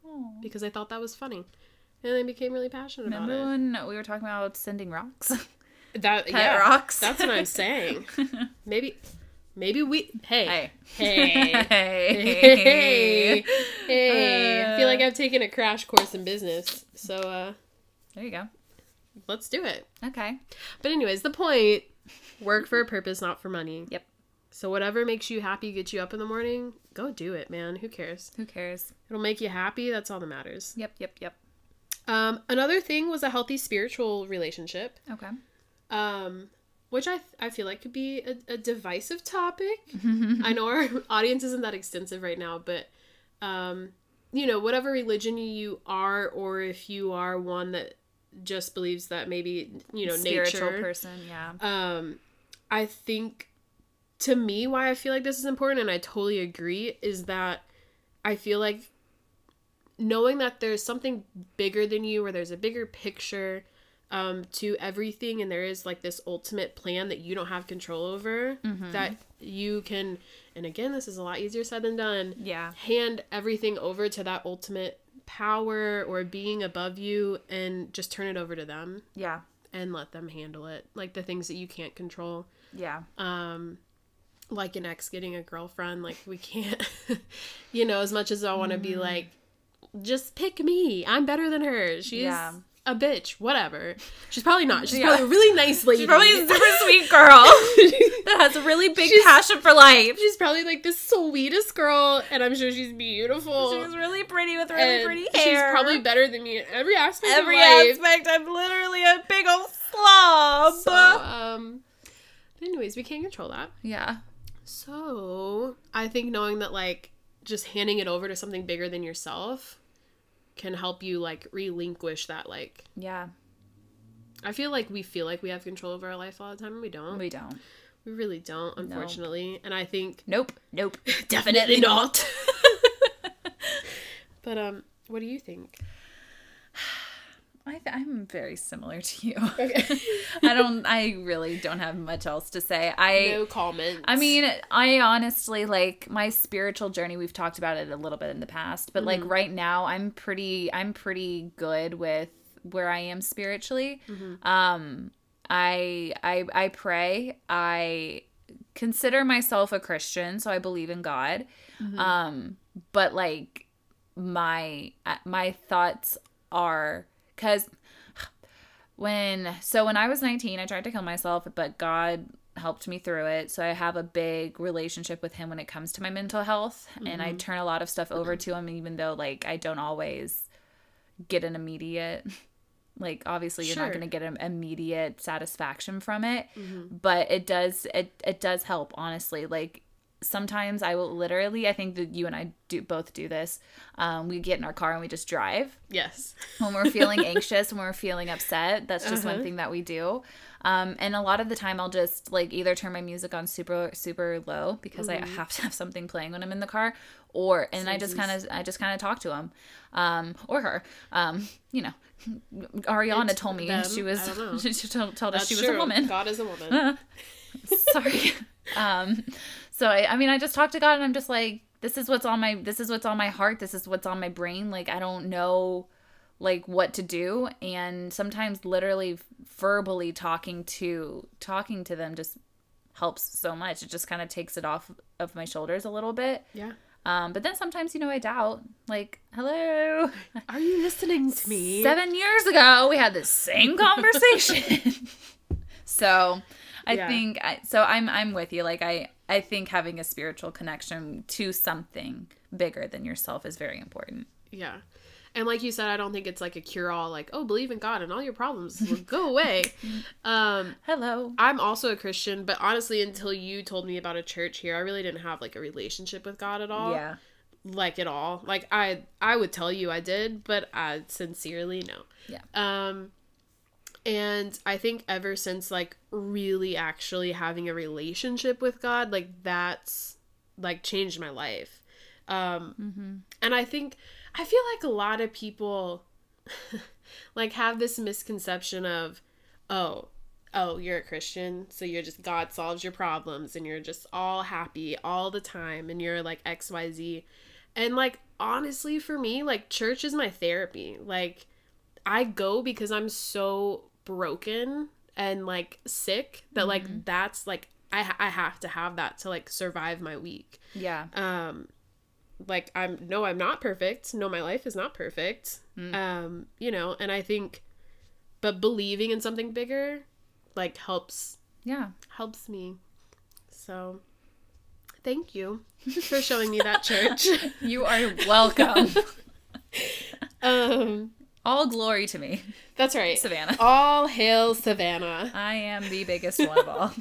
Oh. because I thought that was funny. and I became really passionate Remember about it. Remember when we were talking about sending rocks? That Pet yeah, rocks. That's what I'm saying. Maybe, maybe we. Hey, hey. hey, Hey. hey, hey. I feel Uh. like I've taken a crash course in business, so uh, There you go. let's do it. Okay. But anyways, the point: work for a purpose, not for money. Yep. So whatever makes you happy, gets you up in the morning, go do it, man. Who cares? Who cares? It'll make you happy. That's all that matters. Yep, yep, yep. Um, another thing was a healthy spiritual relationship, Okay. um, which I I feel like could be a, a divisive topic. I know our audience isn't that extensive right now, but um, you know, whatever religion you are, or if you are one that just believes that maybe you know Spiritual nature, person, yeah. um, I think to me why I feel like this is important, and I totally agree, is that I feel like knowing that there's something bigger than you, or there's a bigger picture um, to everything, and there is like this ultimate plan that you don't have control over, that you can, and again, this is a lot easier said than done Yeah. hand everything over to that ultimate power or being above you and just turn it over to them Yeah. and let them handle it like the things that you can't control Yeah. um like an ex getting a girlfriend like we can't you know as much as i want to be like just pick me i'm better than her she's Yeah. A bitch whatever she's probably not she's Yeah. probably a really nice lady She's probably a super sweet girl that has a really big She's- passion for life. she's probably like the sweetest girl and i'm sure she's beautiful She's really pretty with really and pretty hair. she's probably better than me in every aspect every of life aspect. I'm literally a big old slob. so um anyways we can't control that yeah. So, I think knowing that like just handing it over to something bigger than yourself can help you like relinquish that like Yeah. I feel like we feel like we have control over our life all the time and we don't. We, We don't. We really don't, unfortunately. And I think Nope. Nope. definitely not. but um what do you think? I th- I'm very similar to you. Okay. I don't. I really don't have much else to say. I. no comments. I mean, I honestly like my spiritual journey. We've talked about it a little bit in the past, but like right now, I'm pretty. I'm pretty good with where I am spiritually. Um, I I I pray. I consider myself a Christian, so I believe in God. Um, but like my uh, my thoughts are because when so when I was 19, I tried to kill myself, but God helped me through it. So I have a big relationship with him when it comes to my mental health and I mm-hmm. turn a lot of stuff over to him even though like I don't always get an immediate like obviously you're not going to get an immediate satisfaction from it, mm-hmm. but it does it it does help honestly. Like sometimes I will literally I think that you and I do both do this. Um, we get in our car and we just drive yes. when we're feeling anxious, when we're feeling upset. That's just one Uh-huh. thing that we do. Um, and a lot of the time, I'll just like either turn my music on super super low because I have to have something playing when I'm in the car, or and I just kind of I just kind of talk to him, um, or her. Um, you know, Ariana It's told me them. she was I don't know. she told, told us she was a woman. God is a woman. Sorry. um, so I, I mean, I just talk to God and I'm just like, this is what's on my, this is what's on my heart. This is what's on my brain. Like, I don't know like what to do. And sometimes literally verbally talking to, talking to them just helps so much. It just kind of takes it off of my shoulders a little bit. yeah. Um, but then sometimes, you know, I doubt like, hello, Are you listening to me? seven years ago we had the same conversation so i Yeah. think I, so i'm i'm with you like i i think having a spiritual connection to something bigger than yourself is very important Yeah. And like you said, I don't think it's like a cure all like, oh, believe in God and all your problems will go away. um, hello I'm also a Christian, but honestly, until you told me about a church here, I really didn't have like a relationship with God at all. yeah Like at all. Like I I would tell you I did, but I sincerely no. Yeah. Um and I think ever since like really actually having a relationship with God, like that's like changed my life. Um and I think I feel like a lot of people like have this misconception of oh oh you're a christian so you're just god solves your problems and you're just all happy all the time and you're like xyz and like honestly for me like church is my therapy. Like I go because I'm so broken and like sick that like that's like I I have to have that to like survive my week. Yeah. Um like I'm no I'm not perfect. No my life is not perfect. Um you know, and I think but believing in something bigger like helps Yeah. helps me. So thank you for showing me that church. You are welcome. um All glory to me, that's right. Savannah. All hail Savannah. I am the biggest one of all.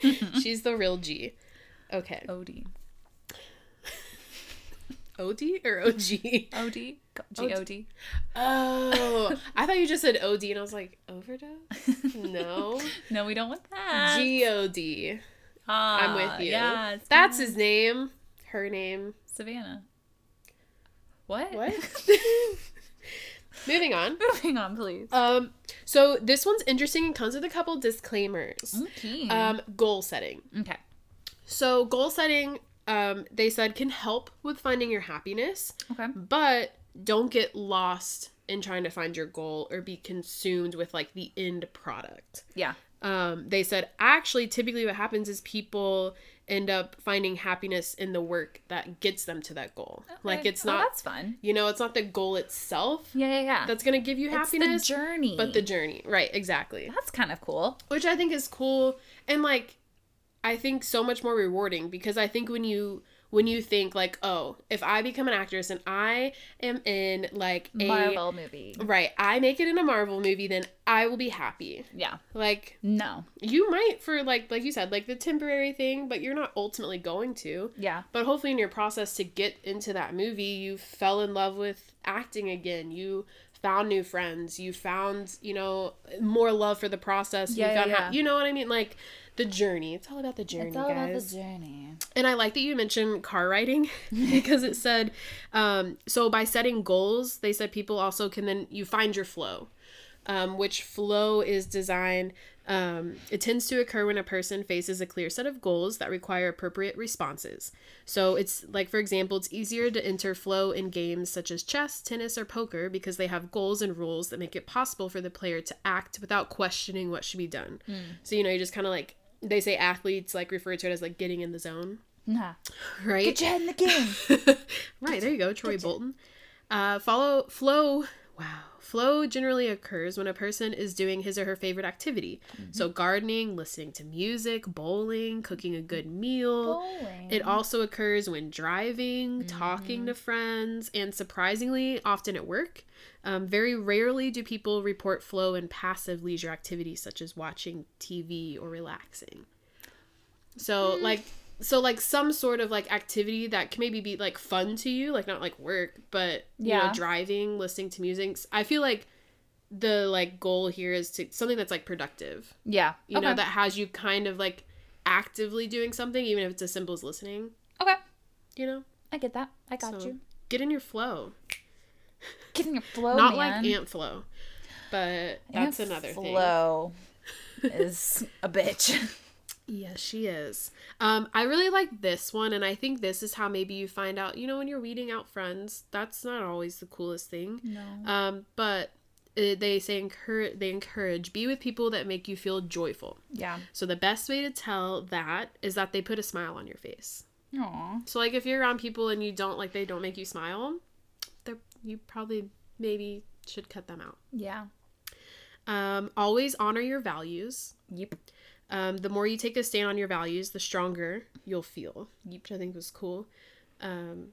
She's the real G. Okay. OD. OD or OG? OD? G O D. Oh, I thought you just said OD and I was like, overdose? No. No, we don't want that. G O D. Ah, I'm with you. Yeah, That's his name. Her name. Savannah. What? What? Moving on. Moving on, please. Um, so this one's interesting and comes with a couple disclaimers. Okay. Um, goal setting. okay. So goal setting, um, they said can help with finding your happiness, Okay. but don't get lost in trying to find your goal or be consumed with like the end product. Yeah. Um, they said actually typically what happens is people end up finding happiness in the work that gets them to that goal. Like it's Oh, not that's fun. you know, it's not the goal itself Yeah, yeah, yeah. that's gonna give you happiness. It's the journey. but the journey. Right, exactly. that's kind of cool. Which I think is cool and like I think so much more rewarding because I think when you when you think like, oh, if I become an actress and I am in like a Marvel movie. right, I make it in a Marvel movie, then I will be happy. Yeah. Like No. you might for like like you said, like the temporary thing, but you're not ultimately going to. Yeah. But hopefully in your process to get into that movie, you fell in love with acting again. You found new friends. You found, you know, more love for the process. Yeah, you yeah, how- yeah. you know what I mean? Like the journey. It's all about the journey, It's all about guys. the journey. And I like that you mentioned car riding because it said, um, so by setting goals, they said people also can then you find your flow, um, which flow is designed. Um, it tends to occur when a person faces a clear set of goals that require appropriate responses. So it's like, for example, it's easier to enter flow in games such as chess, tennis, or poker because they have goals and rules that make it possible for the player to act without questioning what should be done. So, you know, you just kind of like, they say athletes like refer to it as like getting in the zone Nah. right? Get your head in the game. right, there you go, Troy Bolton. Uh, follow flow. Wow, flow generally occurs when a person is doing his or her favorite activity. Mm-hmm. So gardening, listening to music, bowling, cooking a good meal. Bowling. It also occurs when driving, talking to mm-hmm. friends, and surprisingly often at work. Um, very rarely do people report flow in passive leisure activities such as watching TV or relaxing. So hmm. like so like some sort of like activity that can maybe be like fun to you, like not like work, but you know, Yeah. driving, listening to music. I feel like the like goal here is to something that's like productive. yeah. You okay. know, that has you kind of like actively doing something, even if it's as simple as listening. Okay. You know? I get that. I got So, you. Get in your flow. Get in your flow, Not man. like Aunt Flo. But that's Ant another thing. Flow is a bitch. Yes, she is. Um, I really like this one, and I think this is how maybe you find out. You know, when you're weeding out friends, that's not always the coolest thing. No. Um, but uh, they say encourage. They encourage be with people that make you feel joyful. Yeah. So the best way to tell that is that they put a smile on your face. Aw. So like if you're around people and you don't like they don't make you smile, they're you probably maybe should cut them out. Yeah. Um, always honor your values. Yep. Um, the more you take a stand on your values, the stronger you'll feel, which I think was cool. Um,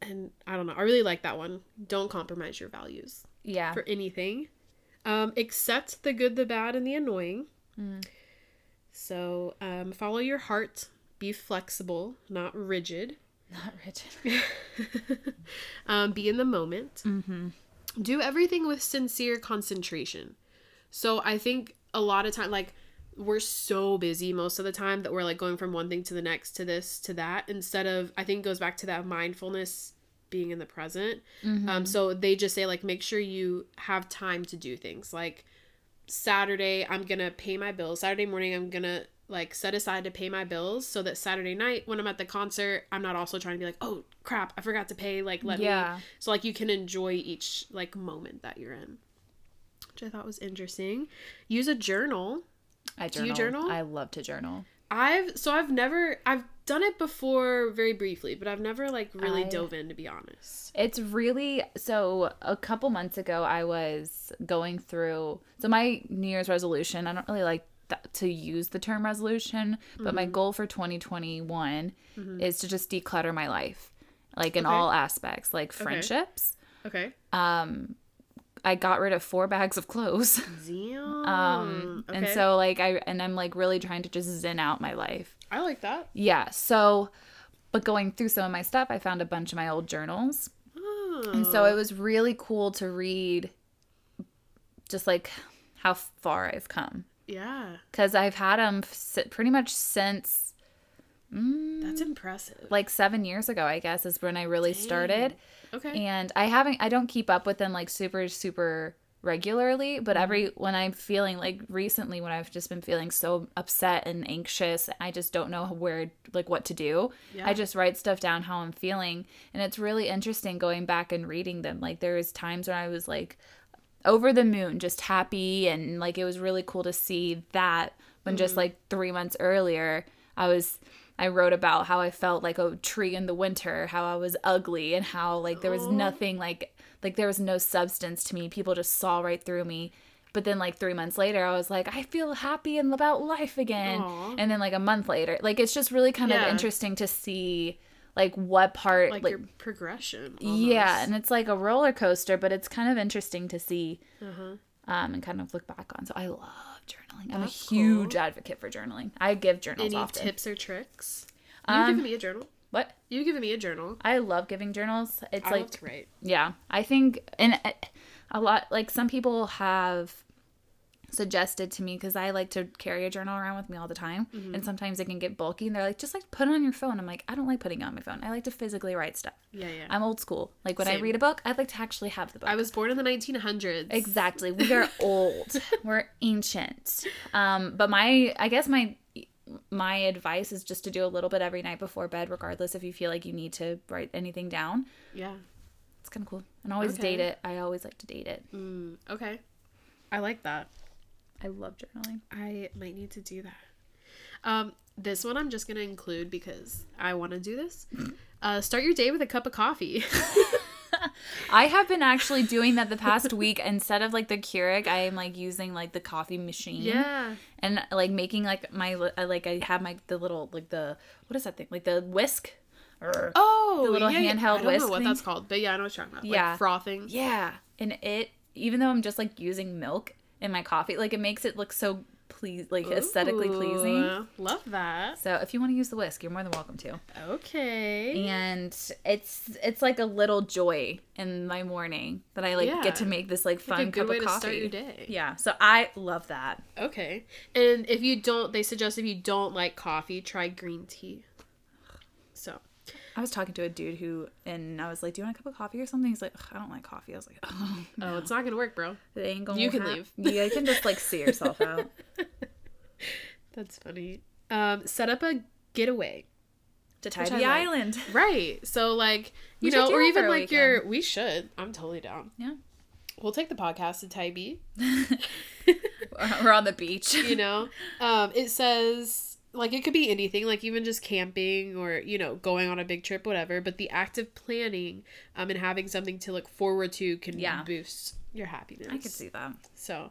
and I don't know, I really like that one. Don't compromise your values Yeah. for anything. Um, accept the good, the bad, and the annoying. Mm. So um, follow your heart. Be flexible, not rigid. Not rigid. um, be in the moment. Mm-hmm. do everything with sincere concentration. So I think a lot of time, like we're so busy most of the time that we're like going from one thing to the next to this to that instead of I think it goes back to that mindfulness being in the present. Um, so they just say like make sure you have time to do things like Saturday I'm gonna pay my bills. Saturday morning I'm gonna like set aside to pay my bills so that Saturday night when I'm at the concert I'm not also trying to be like oh crap I forgot to pay like let me so like you can enjoy each like moment that you're in. which I thought was interesting. Use a journal. I Do you journal. journal? I love to journal. I've so I've never I've done it before very briefly, but I've never like really I- dove in to be honest. It's really so. A couple months ago, I was going through. So my New Year's resolution. I don't really like to use the term resolution, but my goal for 2021 is to just declutter my life, like in Okay. all aspects, like friendships. Okay. Um, I got rid of four bags of clothes. Damn. Um, and so like I and I'm like really trying to just zen out my life. I like that. Yeah. So, but going through some of my stuff, I found a bunch of my old journals. And so it was really cool to read just like how far I've come Yeah. because I've had them pretty much since That's impressive. like seven years ago, I guess, is when I really started. Okay. And I haven't, I don't keep up with them like super, super regularly, but mm-hmm. every, when I'm feeling like recently, when I've just been feeling so upset and anxious, I just don't know where, like what to do. Yeah. I just write stuff down how I'm feeling. And it's really interesting going back and reading them. Like there was times when I was like, over the moon, just happy. And like it was really cool to see that when just mm-hmm. like three months earlier, I was. I wrote about how I felt like a tree in the winter, how I was ugly, and how like there was nothing like like there was no substance to me. People just saw right through me. But then like three months later, I was like, I feel happy and about life again. Aw. And then like a month later, like it's just really kind Yeah. of interesting to see like what part like, like your progression. yeah, and it's like a roller coaster, but it's kind of interesting to see Uh-huh. um, and kind of look back on. So I love journaling. I'm That's a huge advocate for journaling. I give journals Any often. tips or tricks? You've Um, given me a journal. What? You've given me a journal. I love giving journals. It's I like love to write. yeah, I think and uh, a lot like some people have suggested to me because I like to carry a journal around with me all the time, Mm-hmm. and sometimes it can get bulky. And they're like, just like put it on your phone. I'm like, I don't like putting it on my phone. I like to physically write stuff. Yeah, yeah. I'm old school. Like when I read a book, I'd like to actually have the book. I was born in the 1900s. Exactly. We are old. We're ancient. Um, but my I guess my my advice is just to do a little bit every night before bed, regardless if you feel like you need to write anything down. Yeah. It's kind of cool. And always Okay. date it. I always like to date it. Mm, okay. I like that. I love journaling. I might need to do that. Um, this one I'm just gonna include because I want to do this. Uh, start your day with a cup of coffee. I have been actually doing that the past week. Instead of like the Keurig, I am like using like the coffee machine. yeah. And like making like my like I have my the little like the what is that thing like the whisk. Or, Oh, The little yeah, yeah. handheld I don't know whisk what thing? that's called, but yeah, I know what you're talking about. Yeah. Like frothing. Yeah, and it even though I'm just like using milk in my coffee, like it makes it look so please like aesthetically pleasing. Love that. So if you want to use the whisk, you're more than welcome to. Okay. And it's it's like a little joy in my morning that I like Yeah. get to make this like fun Like cup of coffee. start your day. Yeah, so I love that. Okay. And if you don't, they suggest if you don't like coffee, try green tea. I was talking to a dude who, and I was like, "Do you want a cup of coffee or something?" He's like, "Ugh, "I don't like coffee." I was like, "Oh, Oh, it's not gonna work, bro. it ain't gonna." You can hap- leave. Yeah, you can just like see yourself out. That's funny. Um, set up a getaway. to Which I Tybee like. Island. Right. So like you We know, or even like your we should. I'm totally down. Yeah, We'll take the podcast to Tybee. we're on the beach. You know? um, it says like it could be anything, like even just camping or, you know, going on a big trip, whatever. But the act of planning um and having something to look forward to can Yeah. boost your happiness. I could see that. So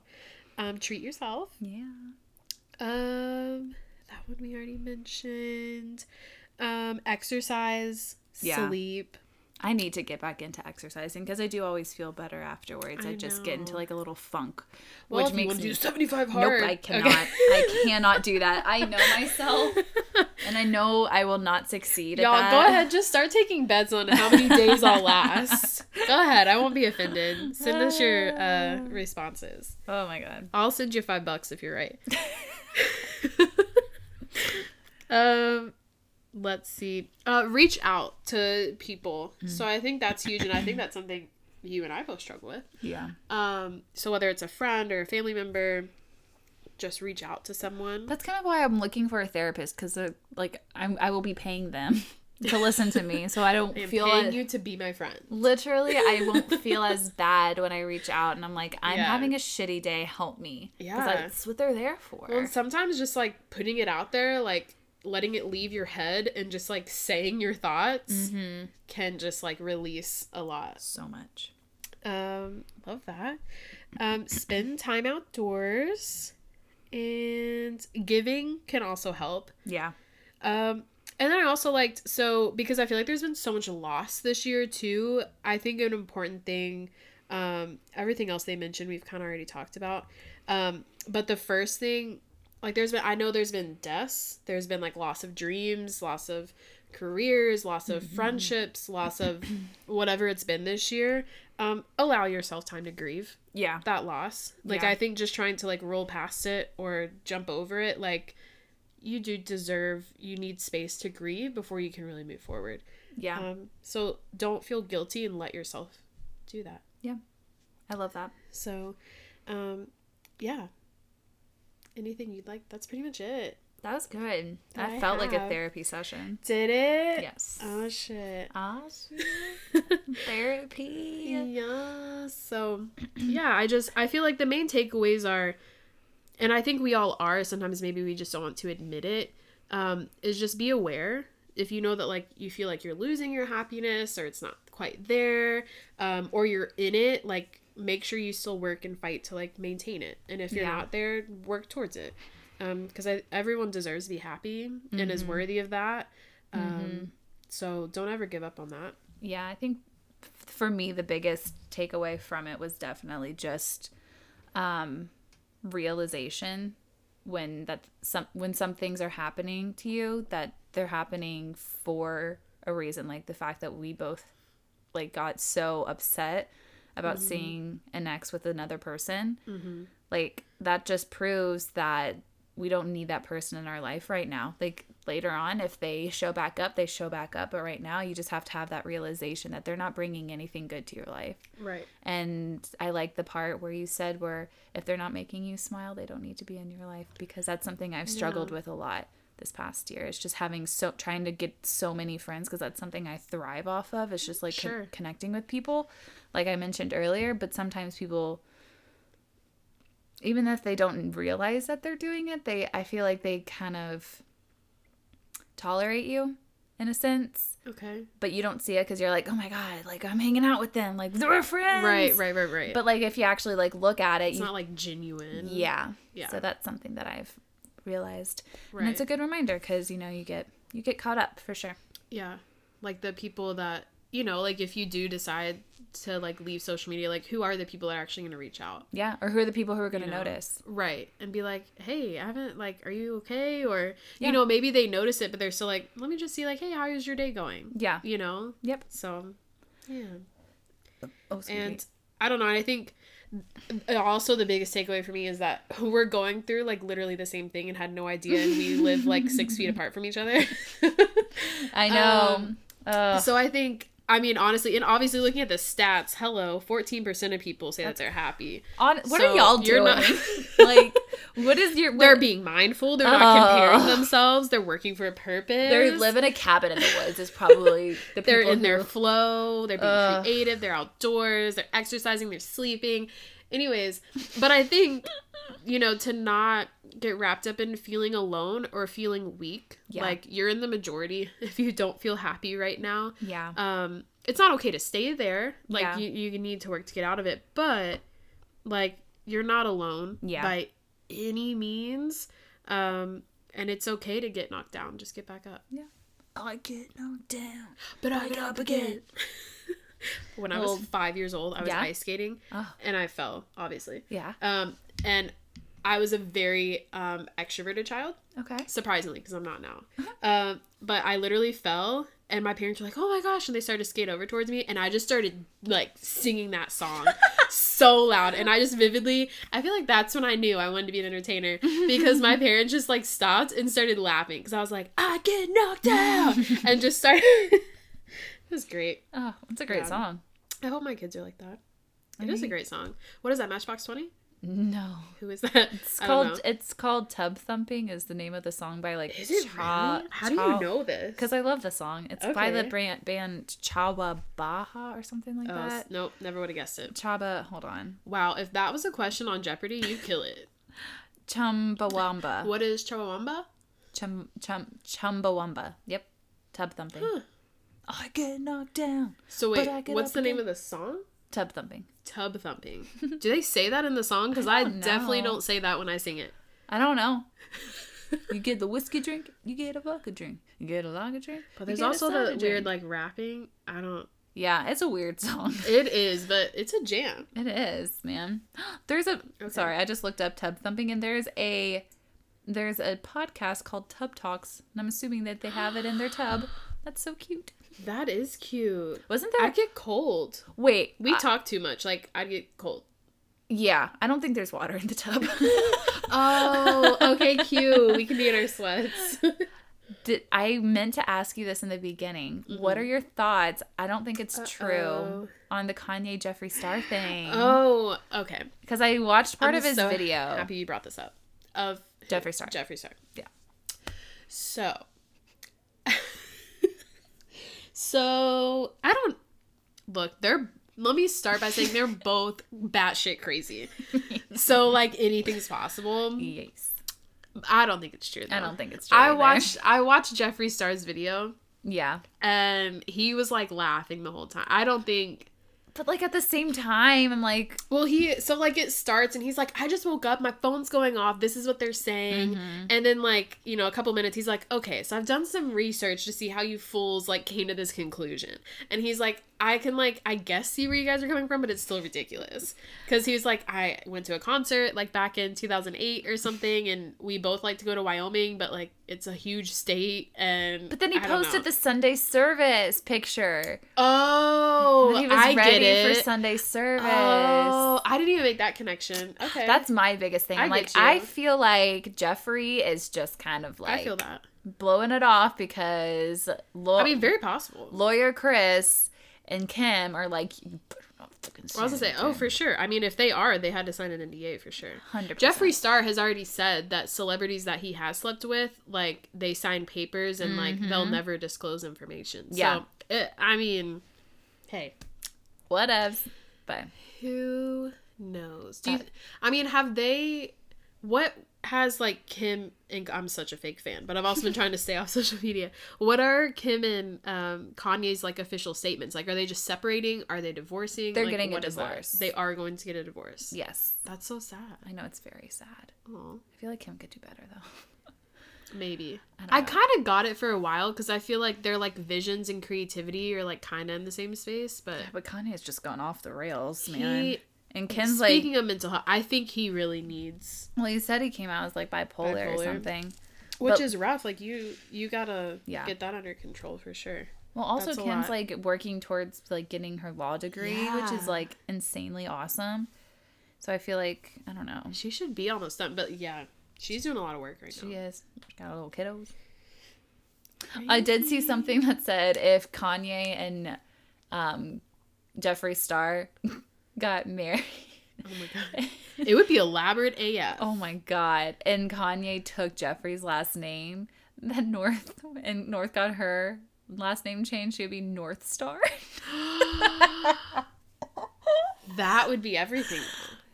um treat yourself. Yeah. Um, that one we already mentioned. Um, exercise, Yeah. sleep. I need to get back into exercising because I do always feel better afterwards. I, I just get into like a little funk, Well, which makes me do seventy five nope. I cannot. Okay. I cannot do that. I know myself, and I know I will not succeed. Y'all, go ahead. Just start taking bets on how many days I'll last. go ahead. I won't be offended. Send us your uh, responses. Oh my god. I'll send you five bucks if you're right. um, let's see. Uh, reach out to people. So I think that's huge, and I think that's something you and I both struggle with. Yeah. Um, so whether it's a friend or a family member, just reach out to someone. That's kind of why I'm looking for a therapist because like I'm I will be paying them to listen to me, so I don't I feel paying it. you to be my friend. Literally, I won't feel as bad when I reach out and I'm like, I'm Yeah. having a shitty day. Help me Yeah. that's what they're there for. Well, sometimes just like putting it out there, like letting it leave your head and just like saying your thoughts Mm-hmm. can just like release a lot. so much. Um, love that. Um, spend time outdoors and giving can also help. Yeah. Um, and then I also liked so because I feel like there's been so much loss this year too. I think an important thing, um, everything else they mentioned we've kind of already talked about. Um, but the first thing, like there's been I know there's been deaths. There's been like loss of dreams, loss of careers, loss of friendships, loss of whatever it's been this year. Um, allow yourself time to grieve Yeah. that loss. Like Yeah. I think just trying to like roll past it or jump over it, like you do deserve you need space to grieve before you can really move forward. Yeah. Um so don't feel guilty and let yourself do that. Yeah. I love that. So um yeah. Anything you'd like? That's pretty much it. That was good. That I felt like a therapy session. Did it? Yes. Oh shit. Ah, therapy. yeah. So, yeah, I just I feel like the main takeaways are, and I think we all are. Sometimes maybe we just don't want to admit it. Um, is just be aware if you know that like you feel like you're losing your happiness or it's not quite there, um, or you're in it. Like make sure you still work and fight to like maintain it. And if you're Yeah. not there, work towards it. Um, because I everyone deserves to be happy and is worthy of that. Um, so don't ever give up on that. Yeah, I think for me the biggest takeaway from it was definitely just um realization when that some when some things are happening to you that they're happening for a reason like the fact that we both like got so upset about mm-hmm. seeing an ex with another person. Mm-hmm. Like that just proves that we don't need that person in our life right now. Like later on if they show back up they show back up. But right now you just have to have that realization that they're not bringing anything good to your life. Right. and i like the part where you said where if they're not making you smile they don't need to be in your life because that's something i've struggled with a lot this past year. It's just having so trying to get so many friends because that's something i thrive off of. It's just like con- connecting with people like i mentioned earlier but sometimes people even if they don't realize that they're doing it they i feel like they kind of tolerate you in a sense Okay. but you don't see it because you're like oh my god like i'm hanging out with them like they're friends Right, right, right, right. but like if you actually like look at it it's you, not like genuine. yeah Yeah. so that's something that i've realized Right. and it's a good reminder because you know you get you get caught up for sure yeah. Like the people that you know, like if you do decide to like leave social media, like who are the people that are actually gonna reach out? yeah or who are the people who are going to You know? notice Right. And be like, Hey, I haven't like are you okay? Or Yeah. you know, maybe they notice it but they're still like, Let me just see like, hey, how is your day going? yeah You know? yep So yeah. oh. And I don't know, and I think also the biggest takeaway for me is that who we're going through like literally the same thing and had no idea and we live like six feet apart from each other. i know um. So I think, I mean, honestly, and obviously looking at the stats, hello, 14% of people say that they're happy. On, what so are y'all doing not- like what is your They're being mindful. They're not comparing oh. themselves. They're working for a purpose. they live in a cabin in the woods is probably the They're in their flow. They're being Ugh. creative. They're outdoors. They're exercising. They're sleeping. Anyways, but I think, you know, to not get wrapped up in feeling alone or feeling weak. Yeah. Like you're in the majority if you don't feel happy right now. yeah um it's not okay to stay there like Yeah. you, you need to work to get out of it but like you're not alone Yeah. by any means um and it's okay to get knocked down just get back up Yeah. i get knocked down but I get up again. when i was five years old i was yeah? ice skating Oh. and i fell obviously yeah um and i was a very um extroverted child okay surprisingly because i'm not now Uh-huh. um but i literally fell and my parents were like oh my gosh and they started to skate over towards me and i just started like singing that song so loud and i just vividly i feel like that's when i knew i wanted to be an entertainer because my parents just like stopped and started laughing because i was like i get knocked out and just started it was great oh it's a great Yeah. song i hope my kids are like that it is a great song what is that matchbox 20 No. Who is that? It's called it's called Tub Thumping is the name of the song by like Is it Cha- really? How do you know this? Because I love the song. It's okay. by the band, band Chaba Baha or something like oh, that. Nope, never would have guessed it. Chaba, hold on. Wow, if that was a question on Jeopardy, you kill it. Chumbawamba. What is Chumbawamba? Chum chum Chumbawamba. Yep. Tub thumping. Huh. I get knocked down. So wait, what's the name of the song? Tub thumping. Tub thumping. Do they say that in the song? Because I, I definitely don't say that when I sing it. I don't know. you get the whiskey drink, you get a vodka drink, you get a lager drink. But there's also the drink. weird like rapping. I don't. Yeah, it's a weird song. It is, but it's a jam. It is, man. There's a okay. sorry, I just looked up tub thumping and there's a there's a podcast called Tub Talks, and I'm assuming that they have it in their tub. That's so cute. That is cute. Wasn't there? I get cold. Wait, we I... talk too much. Like I'd get cold. Yeah, I don't think there's water in the tub. oh, okay, cute. We can be in our sweats. Did I meant to ask you this in the beginning? Mm-hmm. What are your thoughts? I don't think it's Uh-oh. true on the Kanye Jeffree Star thing. Oh, okay. Because I watched part I'm of his so video. Happy you brought this up. Of Jeffree Star. Jeffree Star. Yeah. So So I don't look. They're let me start by saying they're both batshit crazy. so like anything's possible. Yes. I don't think it's true. Though. I don't think it's true. I either. watched I watched Jeffree Star's video. Yeah. And he was like laughing the whole time. I don't think but like at the same time, I'm like, well, he so like it starts and he's like, I just woke up, my phone's going off. This is what they're saying, mm-hmm. and then like you know a couple minutes, he's like, okay, so I've done some research to see how you fools like came to this conclusion, and he's like, I can like I guess see where you guys are coming from, but it's still ridiculous. Cause he was like, I went to a concert like back in 2008 or something, and we both like to go to Wyoming, but like it's a huge state, and but then he posted the Sunday service picture. Oh, he was I ready get it. for Sunday oh, service. Oh, I didn't even make that connection. Okay, that's my biggest thing. I like I feel like Jeffree is just kind of like I feel that blowing it off because lo- I mean, very possible. Lawyer Chris and Kim are like, well, I was gonna say, oh, for sure. I mean, if they are, they had to sign an NDA for sure. Hundred. Jeffree Star has already said that celebrities that he has slept with, like, they sign papers and mm-hmm. like they'll mm-hmm. never disclose information. Yeah. So, it, I mean, hey, whatevs. But who knows? Do you, I mean, have they? What has like Kim and I'm such a fake fan, but I've also been trying to stay off social media. What are Kim and um, Kanye's like official statements? Like, are they just separating? Are they divorcing? They're like, getting a divorce. They are going to get a divorce. Yes, that's so sad. I know it's very sad. Aww. I feel like Kim could do better though. Maybe I, I kind of got it for a while because I feel like their like visions and creativity are like kind of in the same space, but yeah, but Kanye has just gone off the rails, man. He, and Ken's Speaking like Speaking of mental health, I think he really needs Well, he said he came out as like bipolar, bipolar. or something. Which but, is rough. Like you you gotta yeah. get that under control for sure. Well also That's Kim's like working towards like getting her law degree, yeah. which is like insanely awesome. So I feel like I don't know. She should be almost done, but yeah, she's doing a lot of work right she now. She is. Got a little kiddos. I did see something that said if Kanye and um, Jeffree Star got married. Oh my god. It would be elaborate AF. Oh my god. And Kanye took Jeffree's last name. Then North and North got her last name changed. She would be North Star. that would be everything.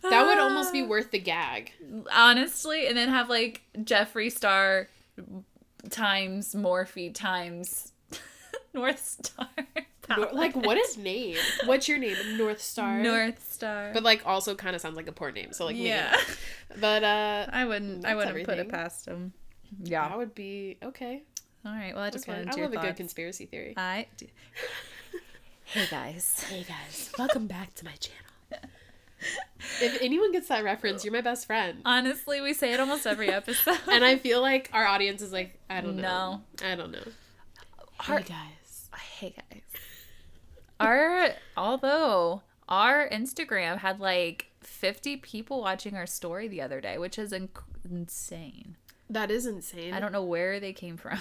That would almost be worth the gag. Honestly, and then have like Jeffree Star times Morphe times North Star. Like what is name? What's your name? North Star. North Star. But like also kind of sounds like a poor name. So like yeah. But uh I wouldn't I wouldn't everything. put it past him. Yeah. That would be okay. All right. Well, I just okay. wanted to. I love thoughts. a good conspiracy theory. I do. hey guys. Hey guys. Welcome back to my channel. if anyone gets that reference, you're my best friend. Honestly, we say it almost every episode. and I feel like our audience is like, I don't know. No. I don't know. Our, hey guys. Hey guys our although our Instagram had like 50 people watching our story the other day, which is inc- insane. That is insane. I don't know where they came from.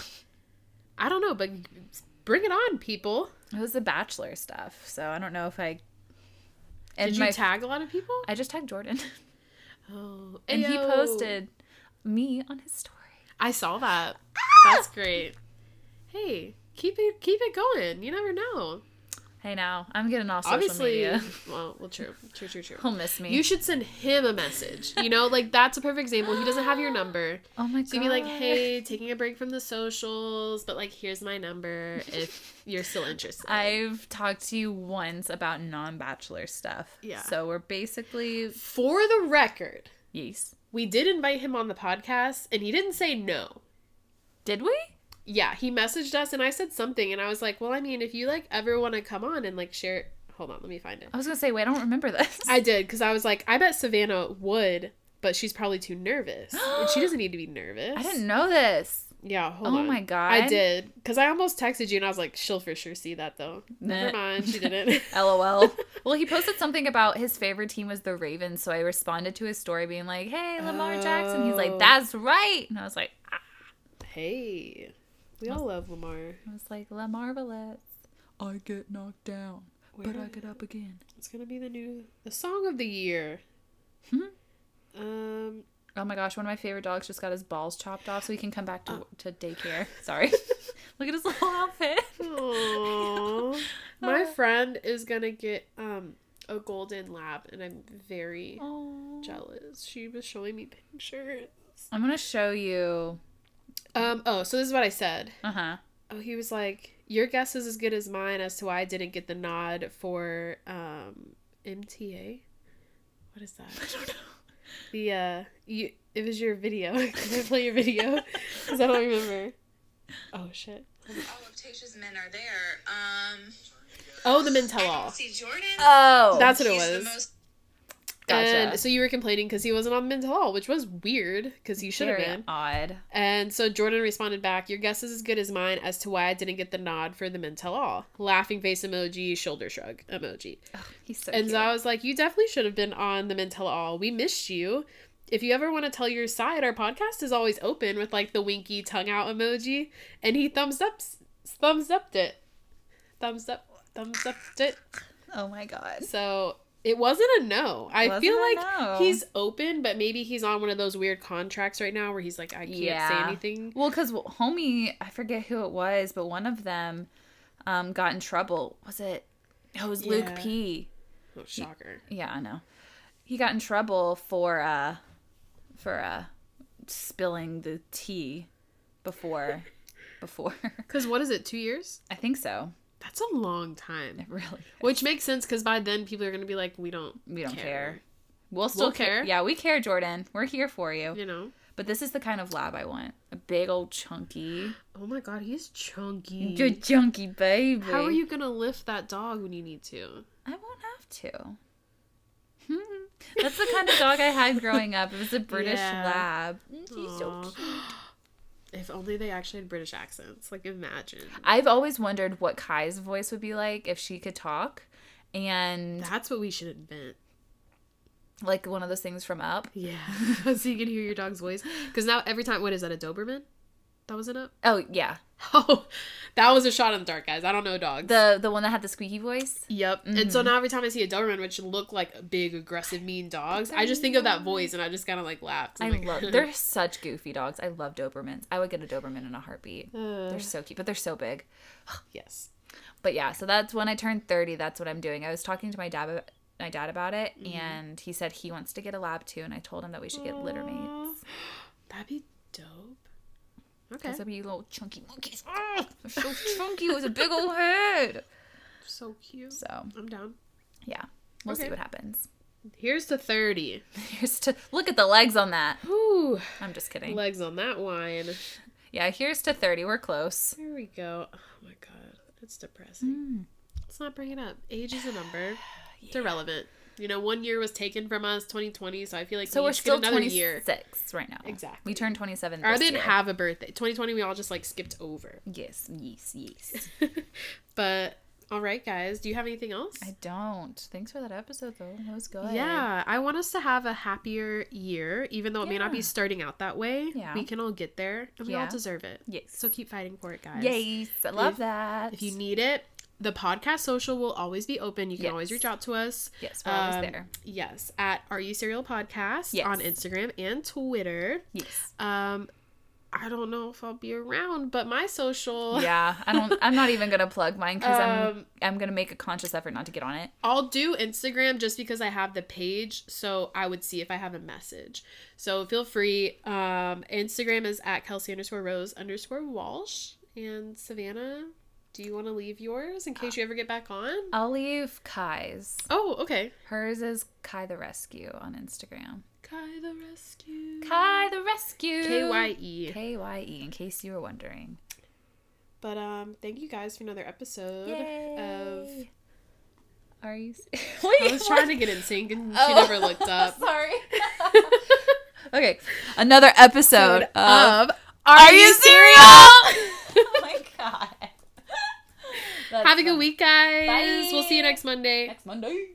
I don't know, but bring it on, people. It was the Bachelor stuff, so I don't know if I. And Did you my, tag a lot of people? I just tagged Jordan. Oh, and he posted me on his story. I saw that. Ah! That's great. Hey, keep it keep it going. You never know. Hey, now I'm getting off social Obviously, media. well, well, true, true, true, true. He'll miss me. You should send him a message. You know, like that's a perfect example. He doesn't have your number. oh my god. So you'd be like, hey, taking a break from the socials, but like, here's my number if you're still interested. I've talked to you once about non-bachelor stuff. Yeah. So we're basically For the record, yes. we did invite him on the podcast and he didn't say no. Did we? Yeah, he messaged us and I said something and I was like, well, I mean, if you like ever want to come on and like share, hold on, let me find it. I was gonna say, wait, I don't remember this. I did because I was like, I bet Savannah would, but she's probably too nervous and she doesn't need to be nervous. I didn't know this. Yeah, hold Oh on. my God. I did because I almost texted you and I was like, she'll for sure see that though. Never mind, she didn't. LOL. well, he posted something about his favorite team was the Ravens, so I responded to his story being like, "Hey, Lamar Jackson." He's Oh. like, "That's right," and I was like, ah. hey, we all love Lamar. I was like, "Lamar Valette." I get knocked down, but I get up again. It's gonna be the new the song of the year. Hmm? Um, Oh my gosh, one of my favorite dogs just got his balls chopped off so he can come back to, Oh. to daycare. Sorry. Look at his little outfit. Aww. my friend is gonna get um a golden lab, and I'm very Oh. jealous. She was showing me pictures. I'm going to show you. Um. Oh, so this is what I said. Uh huh. Oh, he was like, "Your guess is as good as mine as to why I didn't get the nod for um MTA." What is that? I don't know. The uh, you it was your video. Can I play your video? Because I don't remember. Oh shit. all of Tayshia's men are there. Um, Oh, the men tell all. see Jordan. Oh. That's what it He's was. Gotcha. And so you were complaining because he wasn't on men tell all, which was weird because he should have Very been. odd. And so Jordan responded back, Your guess is as good as mine as to why I didn't get the nod for the men tell all. Laughing face emoji, shoulder shrug emoji. He's so and cute. so I was like, You definitely should have been on the men tell all. We missed you. If you ever want to tell your side, our podcast is always open with like the winky tongue out emoji. And he thumbs up, thumbs upped it. Thumbs up, thumbs upped it. oh my god. So it wasn't a no. I feel like no. he's open, but maybe he's on one of those weird contracts right now where he's like, I can't say anything. Well, because homie, I forget who it was, but one of them um, got in trouble. Was it? It was Luke P. Oh, shocker. Yeah, I know. He got in trouble for uh for uh spilling the tea before before. Because what is it, two years? I think so. That's a long time. It really. Which makes sense because by then people are going to be like, we don't, We don't care. care. We'll still care. care. Yeah, we care, Jordan. We're here for you. You know? But this is the kind of lab I want. A big old chunky. Oh my god, he's chunky. Good chunky baby. How are you going to lift that dog when you need to? I won't have to. Hmm. That's the kind of dog I had growing up. It was a British Yeah. lab. He's so cute. If only they actually had British accents. Like, imagine. I've always wondered what Kye's voice would be like if she could talk. And That's what we should invent. like one of those things from Up. Yeah. so you can hear your dog's voice. Because now every time, what is that, a Doberman? That was it up? Oh yeah, Oh, that was a shot in the dark, guys. I don't know dogs. the the one that had the squeaky voice. Yep. And so now every time I see a Doberman, which look like big, aggressive, mean dogs, I just think of that voice and I just kind of like laugh. I like, love. They're such goofy dogs. I love Dobermans. I would get a Doberman in a heartbeat. Uh, They're so cute, but they're so big. yes. But yeah, so that's when I turned 30, that's what I'm doing. I was talking to my dad my dad about it and he said he wants to get a lab too and I told him that we should get litter mates. That'd be dope. Okay. Cuz they'd be little chunky monkeys. Oh, they're so chunky with a big old head. So cute. So, I'm down. yeah. We'll see what happens. Here's to 30. Here's to look at the legs on that. Whew. I'm just kidding. Legs on that wine. Yeah, here's to 30. We're close. Here we go. Oh my god. That's depressing. Hmm. Let's not bring it up. Age is a number. It's irrelevant. You know, one year was taken from us, 2020, so I feel like So we we're get still another 26 year. right now. Exactly. We turned 27 Or I didn't year. have a birthday. 2020, we all just like skipped over. Yes, yes, yes. But all right, guys, do you have anything else? I don't. Thanks for that episode though. That was good. Yeah, I want us to have a happier year, even though it may not be starting out that way. Yeah. We can all get there, and we all deserve it. Yes. So keep fighting for it, guys. Yes, I love If- that. If you need it, the podcast social will always be open. You can always reach out to us. Yes, we're always Um, there. Yes, at Are You Serial Podcast Yes. on Instagram and Twitter. Yes. Um, I don't know if I'll be around, but my social, Yeah, I don't. I'm not even gonna plug mine because I'm Um, I'm gonna make a conscious effort not to get on it. I'll do Instagram just because I have the page, so I would see if I have a message. So feel free. Um, Instagram is at Kelsey underscore Rose underscore Walsh and Savannah. Do you want to leave yours in case you ever get back on? I'll leave Kye's. Oh, okay. Hers is Kye the Rescue on Instagram. Kye the Rescue. Kye the Rescue. K Y E. K Y E. In case you were wondering. But um, thank you guys for another episode of. Are you? s- I was trying to get in sync and she Oh. never looked up. Sorry. okay, another episode of. of Are you serial? oh my god. That's Have a good week, guys. Bye. We'll see you next Monday. Next Monday.